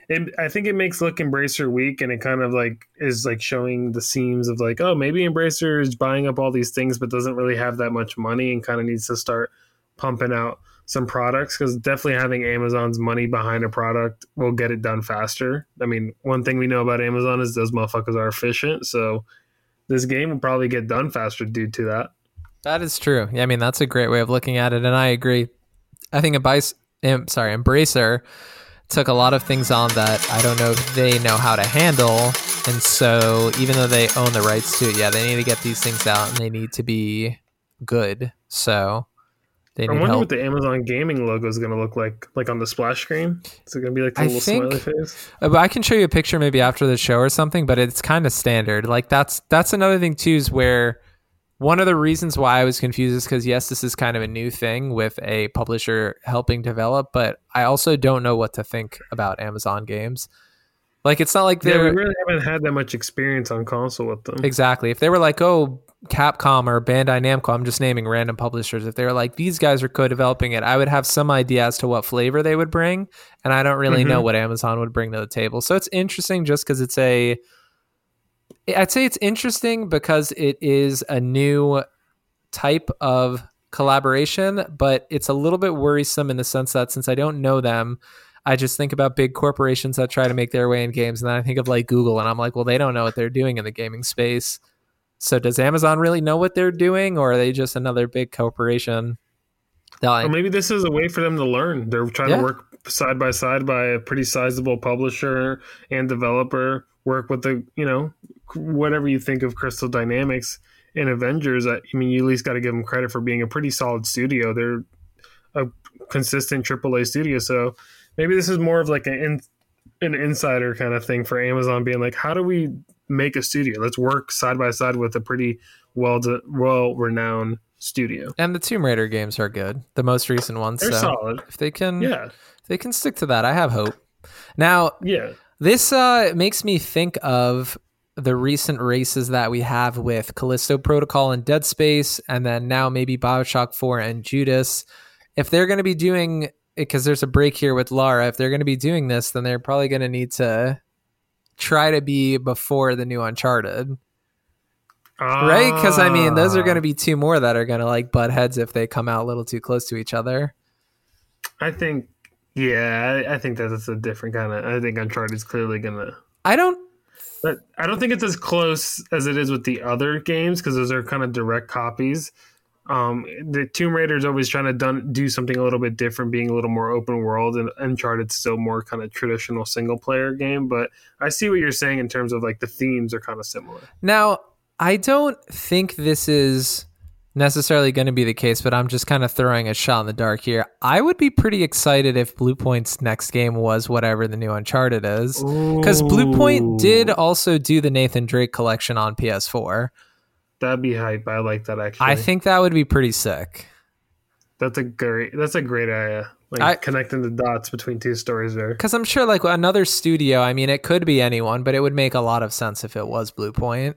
It, I think it makes look Embracer weak and it kind of like is like showing the seams of like, oh, maybe Embracer is buying up all these things but doesn't really have that much money and kind of needs to start pumping out some products because definitely having Amazon's money behind a product will get it done faster. I mean, one thing we know about Amazon is those motherfuckers are efficient. So this game will probably get done faster due to that. That is true. Yeah, I mean that's a great way of looking at it, and I agree. I think Embrace, em, sorry, Embracer took a lot of things on that I don't know if they know how to handle, and so even though they own the rights to it, yeah, they need to get these things out, and they need to be good. So they I wonder help. what the Amazon gaming logo is going to look like, like on the splash screen. Is it going to be like the I little think- smiley face? Uh, but I can show you a picture maybe after the show or something, but it's kind of standard. Like that's that's another thing too is where one of the reasons why I was confused is because yes, this is kind of a new thing with a publisher helping develop, but I also don't know what to think about Amazon games. Like it's not like Yeah, we really haven't had that much experience on console with them. exactly if they were like oh Capcom or Bandai Namco, I'm just naming random publishers. If they were like these guys are co-developing it, I would have some idea as to what flavor they would bring, and I don't really know Mhm. what Amazon would bring to the table. So it's interesting just because it's a. I'd say it's interesting because it is a new type of collaboration, but it's a little bit worrisome in the sense that since I don't know them, I just think about big corporations that try to make their way in games, and then I think of like Google, and I'm like, well, they don't know what they're doing in the gaming space. So does Amazon really know what they're doing, or are they just another big corporation? Or maybe this is a way for them to learn. They're trying Yeah. to work side by side by a pretty sizable publisher and developer. Work with the, you know, whatever you think of Crystal Dynamics and Avengers. I I mean, you at least got to give them credit for being a pretty solid studio. They're a consistent AAA studio. So maybe this is more of like an in, an insider kind of thing for Amazon, being like, how do we make a studio? Let's work side by side with a pretty well well renowned studio. and the Tomb Raider games are good, the most recent ones. They're so solid. if they can, Yeah. if they can stick to that. I have hope. Now, Yeah. This uh, makes me think of the recent races that we have with Callisto Protocol and Dead Space, and then now maybe Bioshock 4 and Judas. If they're going to be doing, because there's a break here with Lara, if they're going to be doing this, then they're probably going to need to try to be before the new Uncharted. right? Because I mean, those are Ah. going to be two more that are going to like butt heads if they come out a little too close to each other. I think, yeah, I, I think that it's a different kind of. I think Uncharted is clearly gonna. I don't. But I don't think it's as close as it is with the other games because those are kind of direct copies. Um, the Tomb Raider is always trying to done, do something a little bit different, being a little more open world, and Uncharted's still more kind of traditional single player game. But I see what you're saying in terms of like the themes are kind of similar. Now, I don't think this is necessarily going to be the case, but I'm just kind of throwing a shot in the dark here. I would be pretty excited if Bluepoint's next game was whatever the new Uncharted is. Because Bluepoint did also do the Nathan Drake collection on PS4. That'd be hype. I like that actually. I think that would be pretty sick. that's a great. That's a great idea. Like I- connecting the dots between two stories there. Because I'm sure, like another studio, I mean, it could be anyone, but it would make a lot of sense if it was Bluepoint.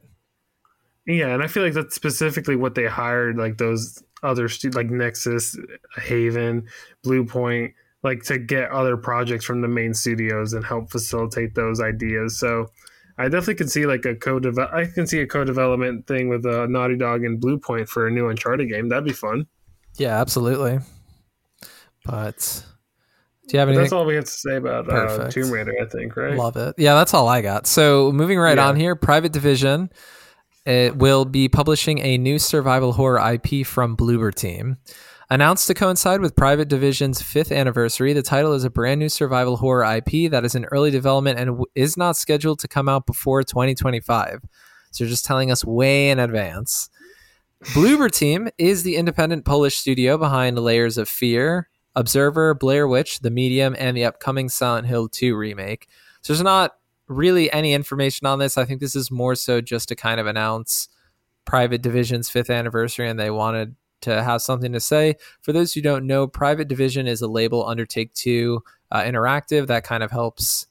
Yeah, and I feel like that's specifically what they hired, like those other stu- like Nixxes, Haven, Bluepoint, like to get other projects from the main studios and help facilitate those ideas. So I definitely can see like a co I can see a co-development thing with uh, Naughty Dog and Bluepoint for a new Uncharted game. That'd be fun. Yeah, absolutely. But do you have anything? that's all we have to say about uh, Tomb Raider, I think, right? Love it. Yeah, that's all I got. So moving right Yeah. on here, Private Division. It will be publishing a new survival horror IP from Bloober Team. Announced to coincide with Private Division's fifth anniversary, the title is a brand new survival horror IP that is in early development and is not scheduled to come out before 2025. So you're just telling us way in advance. Bloober Team is the independent Polish studio behind Layers of Fear, Observer, Blair Witch, The Medium, and the upcoming Silent Hill 2 remake. So there's not really any information on this. I think this is more so just to kind of announce Private Division's fifth anniversary, and they wanted to have something to say. For those who don't know, Private Division is a label under Take Two uh, Interactive that kind of helps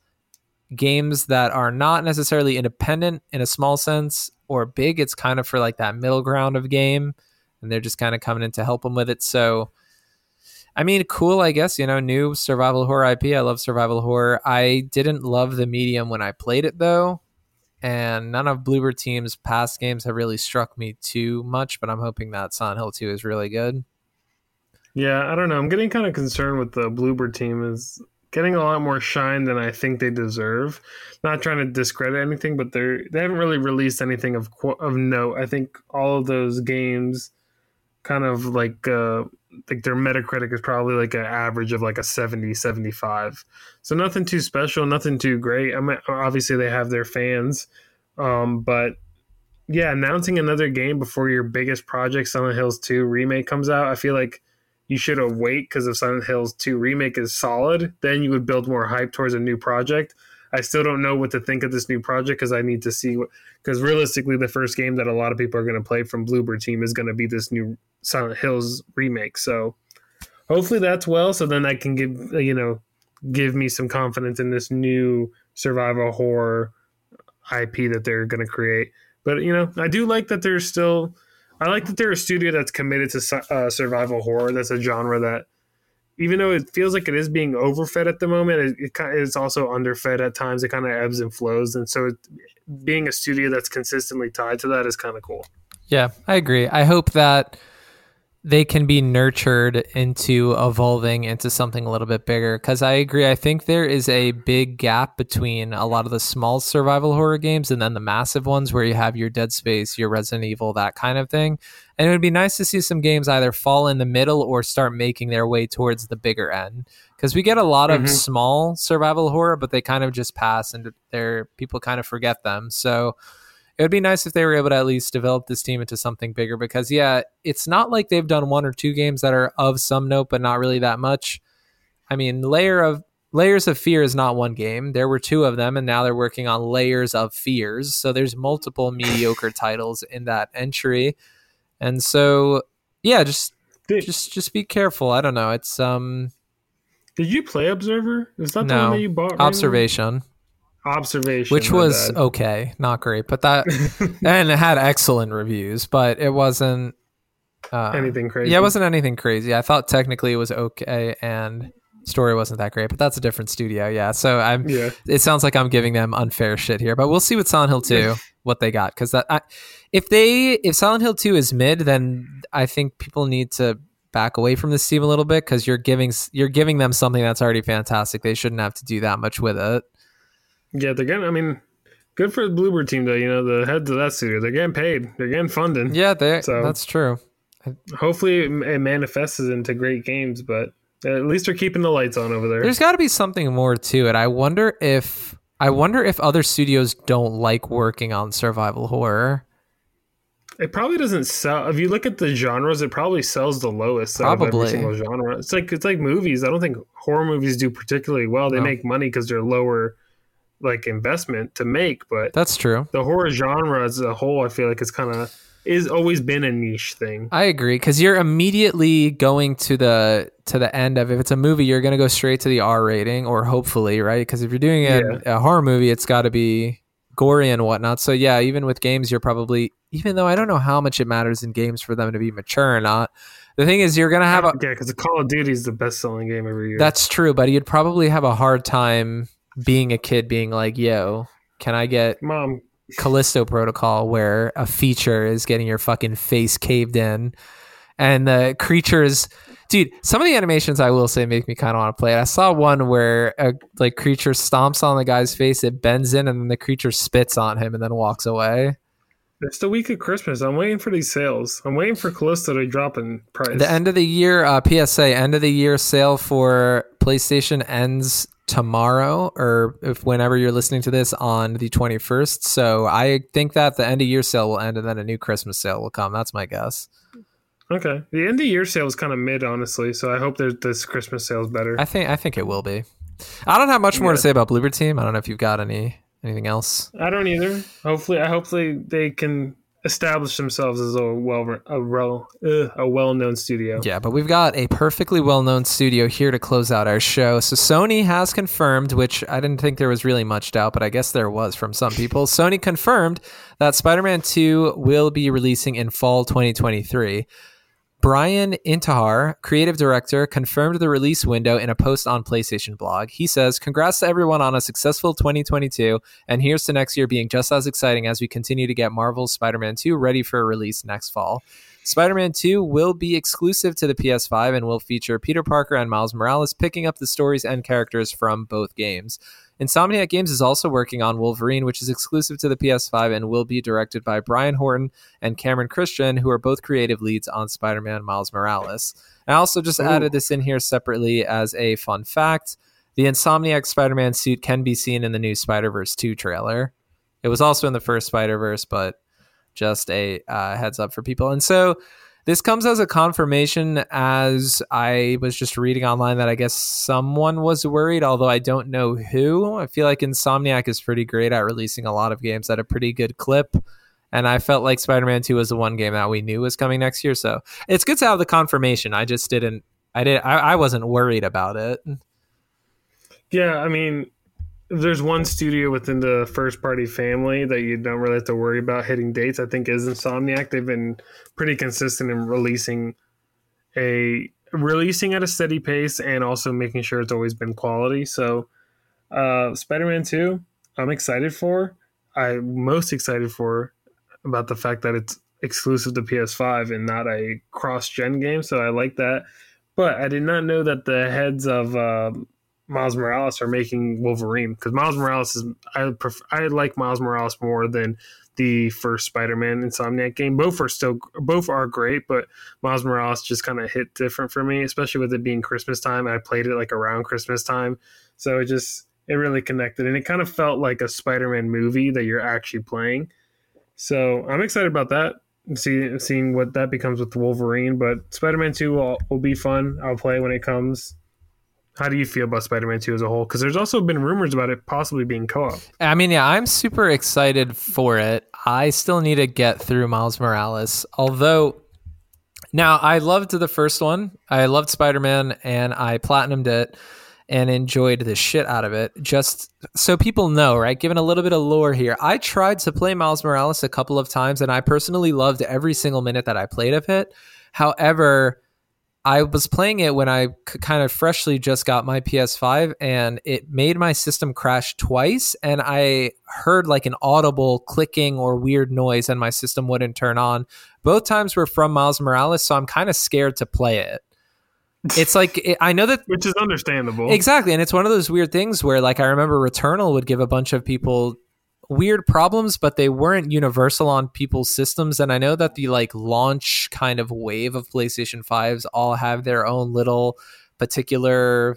games that are not necessarily independent in a small sense or big. It's kind of for like that middle ground of game, and they're just kind of coming in to help them with it. So. I mean, cool, I guess, you know, new survival horror IP. I love survival horror. I didn't love the medium when I played it, though. And none of Bloober Team's past games have really struck me too much, but I'm hoping that Silent Hill 2 is really good. Yeah, I don't know. I'm getting kind of concerned with the Bloober team is getting a lot more shine than I think they deserve. Not trying to discredit anything, but they're they haven't really released anything of of note. I think all of those games kind of like uh like their metacritic is probably like an average of like a 70 75 so nothing too special nothing too great. I mean obviously they have their fans um but yeah announcing another game before your biggest project silent hills 2 remake comes out i feel like you should have wait because if silent hills 2 remake is solid then you would build more hype towards a new project. I still don't know what to think of this new project because i need to see what because realistically the first game that a lot of people are going to play from Bloober team is going to be this new silent hills remake. So hopefully that's well so then i can give you know give me some confidence in this new survival horror ip that they're going to create. But you know i do like that they're still i like that they're a studio that's committed to uh, survival horror. That's a genre that even though it feels like it is being overfed at the moment it, it it's also underfed at times. It kind of ebbs and flows and so it, being a studio that's consistently tied to that is kind of cool. Yeah, I agree. I hope that they can be nurtured into evolving into something a little bit bigger because I agree. I think there is a big gap between a lot of the small survival horror games and then the massive ones where you have your Dead Space, your Resident Evil, that kind of thing. And it would be nice to see some games either fall in the middle or start making their way towards the bigger end because we get a lot of Mhm. small survival horror, but they kind of just pass and they're people kind of forget them. So it would be nice if they were able to at least develop this team into something bigger because yeah it's not like they've done one or two games that are of some note but not really that much. I mean layer of layers of fear is not one game. There were two of them and now they're working on layers of fears. So there's multiple mediocre titles in that entry. And so yeah just just just be careful. I don't know. It's um did you play observer? Is that the one that you bought randomly? observation observation which was bad. okay not great but that and it had excellent reviews but it wasn't uh, anything crazy Yeah, it wasn't anything crazy. I thought technically it was okay, and story wasn't that great, but that's a different studio. Yeah, so I'm. Yeah. It sounds like I'm giving them unfair shit here, but we'll see with Silent Hill 2 what they got because that I, if they if Silent Hill 2 is mid, then I think people need to back away from this team a little bit because you're giving you're giving them something that's already fantastic. They shouldn't have to do that much with it. Yeah, they're getting. I mean, good for the Bloober team though. You know, the heads of that studio, they're getting paid. They're getting funding. Yeah, they So- that's true. Hopefully, it manifests into great games. But at least they're keeping the lights on over there. There's got to be something more to it. I wonder if I wonder if other studios don't like working on survival horror. It probably doesn't sell. If you look at the genres, it probably sells the lowest out of Probably. every single genre. It's like it's like movies. I don't think horror movies do particularly well. They No. make money because they're lower, like investment to make. But That's true. the horror genre as a whole, I feel like it's kind of is always been a niche thing. I agree because you're immediately going to the to the end of if it's a movie, you're going to go straight to the R rating or hopefully right because if you're doing a, a horror movie, it's got to be gory and whatnot. So yeah, even with games, you're probably even though I don't know how much it matters in games for them to be mature or not. The thing is, you're going to have a yeah, because Call of Duty is the best selling game every year. That's true, but you'd probably have a hard time being a kid being like, yo, can I get Mom, Callisto Protocol where a feature is getting your fucking face caved in and the creatures dude some of the animations i will say make me kind of want to play it i saw one where a like creature stomps on the guy's face it bends in and then the creature spits on him and then walks away it's the week of Christmas. I'm waiting for these sales. I'm waiting for Callisto to drop in price. the end of the year uh, psa end of the year sale for playstation ends tomorrow or if whenever you're listening to this on the 21st so i think that the end of year sale will end and then a new christmas sale will come that's my guess Okay, the end of year sale is kind of mid, honestly. So I hope that this Christmas sale is better. I think I think it will be. I don't have much more to say about Bloober Team. I don't know if you've got any anything else. I don't either. Hopefully, I hopefully they can establish themselves as a well a well uh, a well known studio. Yeah, but we've got a perfectly well-known studio here to close out our show. So Sony has confirmed, which I didn't think there was really much doubt, but I guess there was from some people. Sony confirmed that Spider-Man 2 will be releasing in fall 2023. Brian Intihar, creative director, confirmed the release window in a post on PlayStation blog. He says, Congrats to everyone on a successful 2022, and here's to next year being just as exciting as we continue to get Marvel's Spider Man 2 ready for a release next fall. Spider Man 2 will be exclusive to the PS5 and will feature Peter Parker and Miles Morales picking up the stories and characters from both games. Insomniac Games is also working on Wolverine, which is exclusive to the PS5 and will be directed by Brian Horton and Cameron Christian, who are both creative leads on Spider Man Miles Morales. I also just Ooh. added this in here separately as a fun fact. The Insomniac Spider Man suit can be seen in the new Spider Verse 2 trailer. It was also in the first Spider Verse, but just a uh, heads up for people. And so this comes as a confirmation as I was just reading online that I guess someone was worried, although I don't know who. I feel like Insomniac is pretty great at releasing a lot of games at a pretty good clip. And I felt like Spider Man 2 was the one game that we knew was coming next year. So it's good to have the confirmation. I just didn't, I did, I, I wasn't worried about it. Yeah, I mean, there's one studio within the first party family that you don't really have to worry about hitting dates, I think is Insomniac. They've been pretty consistent in releasing a releasing at a steady pace and also making sure it's always been quality. So, uh, Spider-Man Two, I'm excited for. I'm most excited for about the fact that it's exclusive to PS5 and not a cross-gen game. So I like that. But I did not know that the heads of uh, Miles Morales are making Wolverine because Miles Morales is I I like Miles Morales more than the first Spider-Man Insomniac game. Both are still both are great, but Miles Morales just kind of hit different for me, especially with it being Christmas time. I played it like around Christmas time, so it just it really connected and it kind of felt like a Spider-Man movie that you're actually playing. So I'm excited about that. See, seeing what that becomes with Wolverine, but Spider-Man Two will, will be fun. I'll play when it comes. How do you feel about Spider-Man 2 as a whole? Because there's also been rumors about it possibly being co-op. I mean, yeah, I'm super excited for it. I still need to get through Miles Morales. Although, now I loved the first one. I loved Spider Man and I platinumed it and enjoyed the shit out of it. Just so people know, right? Given a little bit of lore here, I tried to play Miles Morales a couple of times and I personally loved every single minute that I played of it. However, I was playing it when I c- kind of freshly just got my PS5 and it made my system crash twice and I heard like an audible clicking or weird noise and my system wouldn't turn on. Both times were from Miles Morales, so I'm kind of scared to play it. It's like it, I know that which is understandable. Exactly. And it's one of those weird things where, like, I remember Returnal would give a bunch of people weird problems, but they weren't universal on people's systems. And I know that the like launch kind of wave of PlayStation 5s all have their own little particular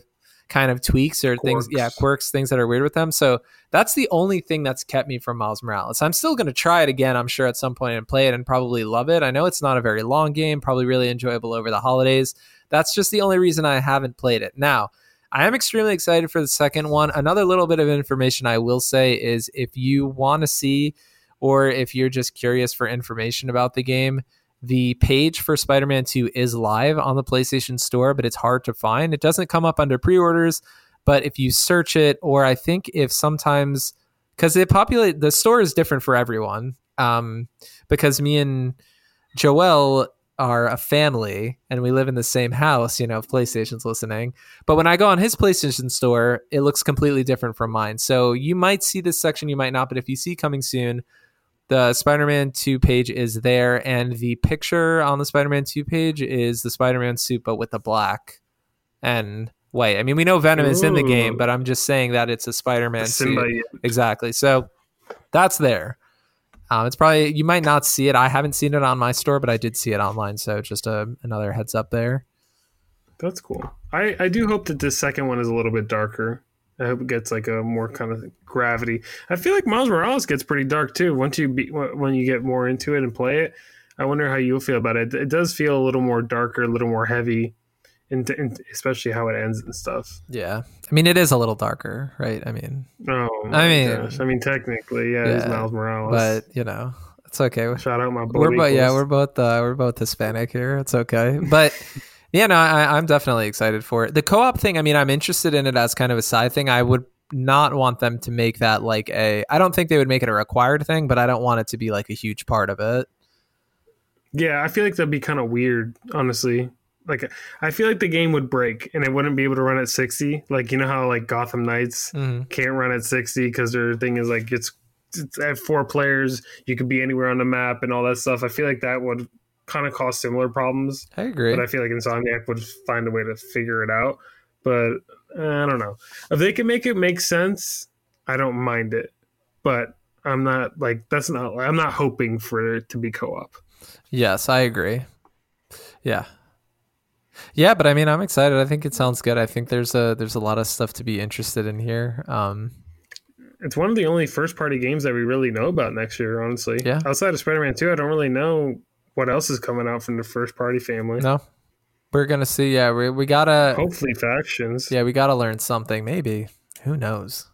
kind of tweaks or things, yeah, Quirks. quirks, things that are weird with them. So that's the only thing that's kept me from Miles Morales. I'm still going to try it again, I'm sure, at some point and play it and probably love it. I know it's not a very long game, probably really enjoyable over the holidays. That's just the only reason I haven't played it. Now, I am extremely excited for the second one. Another little bit of information I will say is if you want to see or if you're just curious for information about the game, the page for Spider Man 2 is live on the PlayStation Store, but it's hard to find. It doesn't come up under pre orders, but if you search it, or I think if sometimes, because it populate, the store is different for everyone. Um, because me and Joel are a family and we live in the same house, you know, if PlayStation's listening. But when I go on his PlayStation store, it looks completely different from mine. So you might see this section, you might not, but if you see coming soon, the Spider-Man 2 page is there and the picture on the Spider-Man 2 page is the Spider-Man suit but with the black and white. I mean, we know Venom is in the game, but I'm just saying that it's a Spider-Man suit. Symbiote. Exactly. So that's there. Um, it's probably you might not see it. I haven't seen it on my store, but I did see it online. So just a, another heads up there. That's cool. I, I do hope that this second one is a little bit darker. I hope it gets like a more kind of gravity. I feel like Miles Morales gets pretty dark too. Once you be, when you get more into it and play it, I wonder how you'll feel about it. It does feel a little more darker, a little more heavy, and, and especially how it ends and stuff. Yeah. I mean, it is a little darker, right? I mean, Oh, I mean- gosh. I mean, technically, yeah, it's Yeah, Miles Morales. but you know, it's okay. shout out my boy. we're both yeah we're both uh, we're both hispanic here it's okay but yeah no I, i'm definitely excited for it the co-op thing i mean i'm interested in it as kind of a side thing i would not want them to make that like a i don't think they would make it a required thing but i don't want it to be like a huge part of it Yeah, I feel like that'd be kind of weird, honestly. Like, I feel like the game would break and it wouldn't be able to run at 60. Like, you know how like Gotham Knights Mhm. can't run at 60 because their thing is like it's, it's at four players, you could be anywhere on the map and all that stuff. I feel like that would kind of cause similar problems, i agree but I feel like Insomniac would find a way to figure it out. But uh, I don't know if they can make it make sense. I don't mind it, but I'm not like that's not. I'm not hoping for it to be co-op. yes i agree yeah yeah but i mean i'm excited i think it sounds good i think there's a there's a lot of stuff to be interested in here um It's one of the only first party games that we really know about next year, honestly. Yeah. Outside of Spider Man 2, I don't really know what else is coming out from the first party family. no we're gonna see yeah we, we gotta Hopefully, factions. yeah we gotta learn something maybe who knows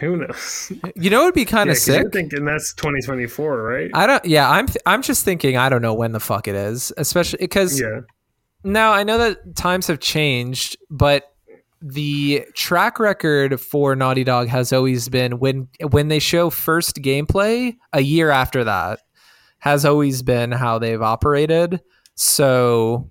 Who knows? You know, it'd be kind Yeah, of you're sick. thinking that's 2024, right? I don't. Yeah, I'm. th- I'm just thinking. I don't know when the fuck it is, especially because yeah. Now I know that times have changed, but the track record for Naughty Dog has always been when when they show first gameplay a year after that has always been how they've operated. So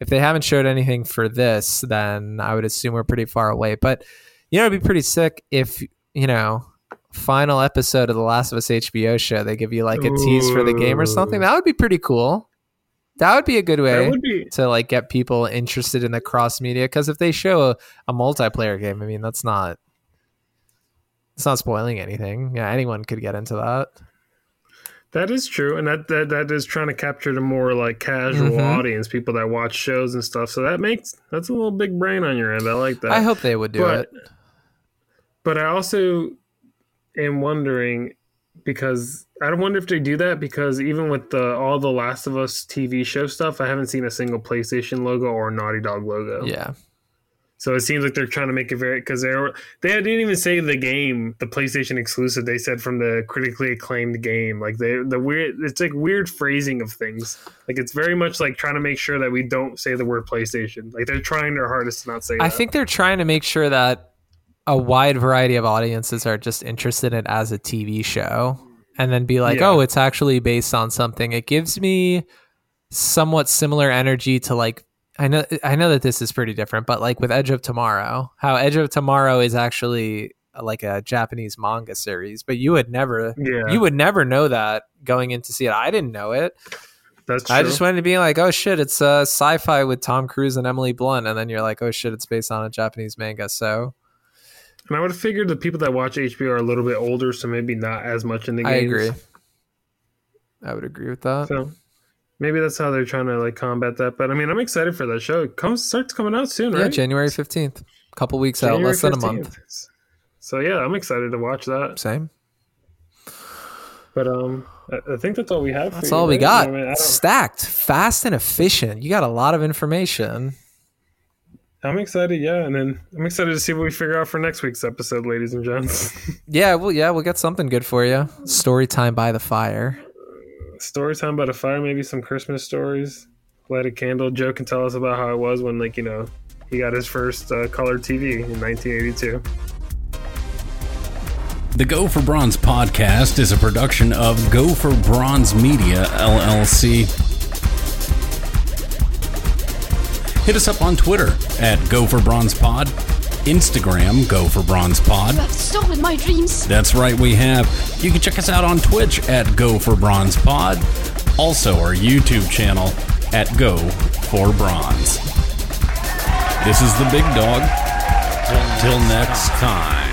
if they haven't showed anything for this, then I would assume we're pretty far away. But you know, it'd be pretty sick if you know final episode of the Last of Us HBO show they give you like a tease for the game or something. That would be pretty cool. That would be a good way That would be. to like get people interested in the cross media because if they show a, a multiplayer game i mean that's not it's not spoiling anything yeah anyone could get into that That is true, and that, that that is trying to capture the more like casual Mhm. audience, people that watch shows and stuff. So that makes that's a little big brain on your end. I like that. i hope they would do but, it But I also am wondering because I wonder if they do that because even with the all the Last of Us TV show stuff, I haven't seen a single PlayStation logo or Naughty Dog logo. yeah So it seems like they're trying to make it very because they were they didn't even say the game, the PlayStation exclusive. They said from the critically acclaimed game. Like they the weird, it's like weird phrasing of things. Like it's very much like trying to make sure that we don't say the word PlayStation. Like they're trying their hardest to not say. It. I that. think they're trying to make sure that a wide variety of audiences are just interested in it as a tv show and then be like Yeah. oh it's actually based on something it gives me somewhat similar energy to like I know I know that this is pretty different, but like with Edge of Tomorrow, how Edge of Tomorrow is actually like a Japanese manga series, but you would never Yeah. you would never know that going in to see it. I didn't know it. That's true. I just went into being like, oh shit, it's uh, sci-fi with Tom Cruise and Emily Blunt, and then you're like, oh shit, it's based on a Japanese manga. So and I would have figured the people that watch HBO are a little bit older, so maybe not as much in the games. I agree. I would agree with that. So maybe that's how they're trying to like combat that. But I mean, I'm excited for that show. It comes starts coming out soon, Yeah, right? January fifteenth, A couple weeks out, January less than a month. So yeah, I'm excited to watch that. Same. But um, I, think that's all we have. for That's you, all we right? got. I mean, I Stacked, fast, and efficient. You got a lot of information. I'm excited, yeah, and then I'm excited to see what we figure out for next week's episode, ladies and gents. Yeah, well, yeah, we'll get something good for you. Story time by the fire. Story time by the fire, maybe some Christmas stories. Light a candle. Joe can tell us about how it was when, like, you know, he got his first uh, color TV in 1982. The Go for Bronze podcast is a production of Go for Bronze Media LLC. Hit us up on Twitter at Go for Bronze Pod, Instagram Go for Bronze Pod. You have stolen my dreams. That's right, we have. You can check us out on Twitch at Go for Bronze Pod. Also, our YouTube channel at Go for Bronze. This is the big dog. Till next time.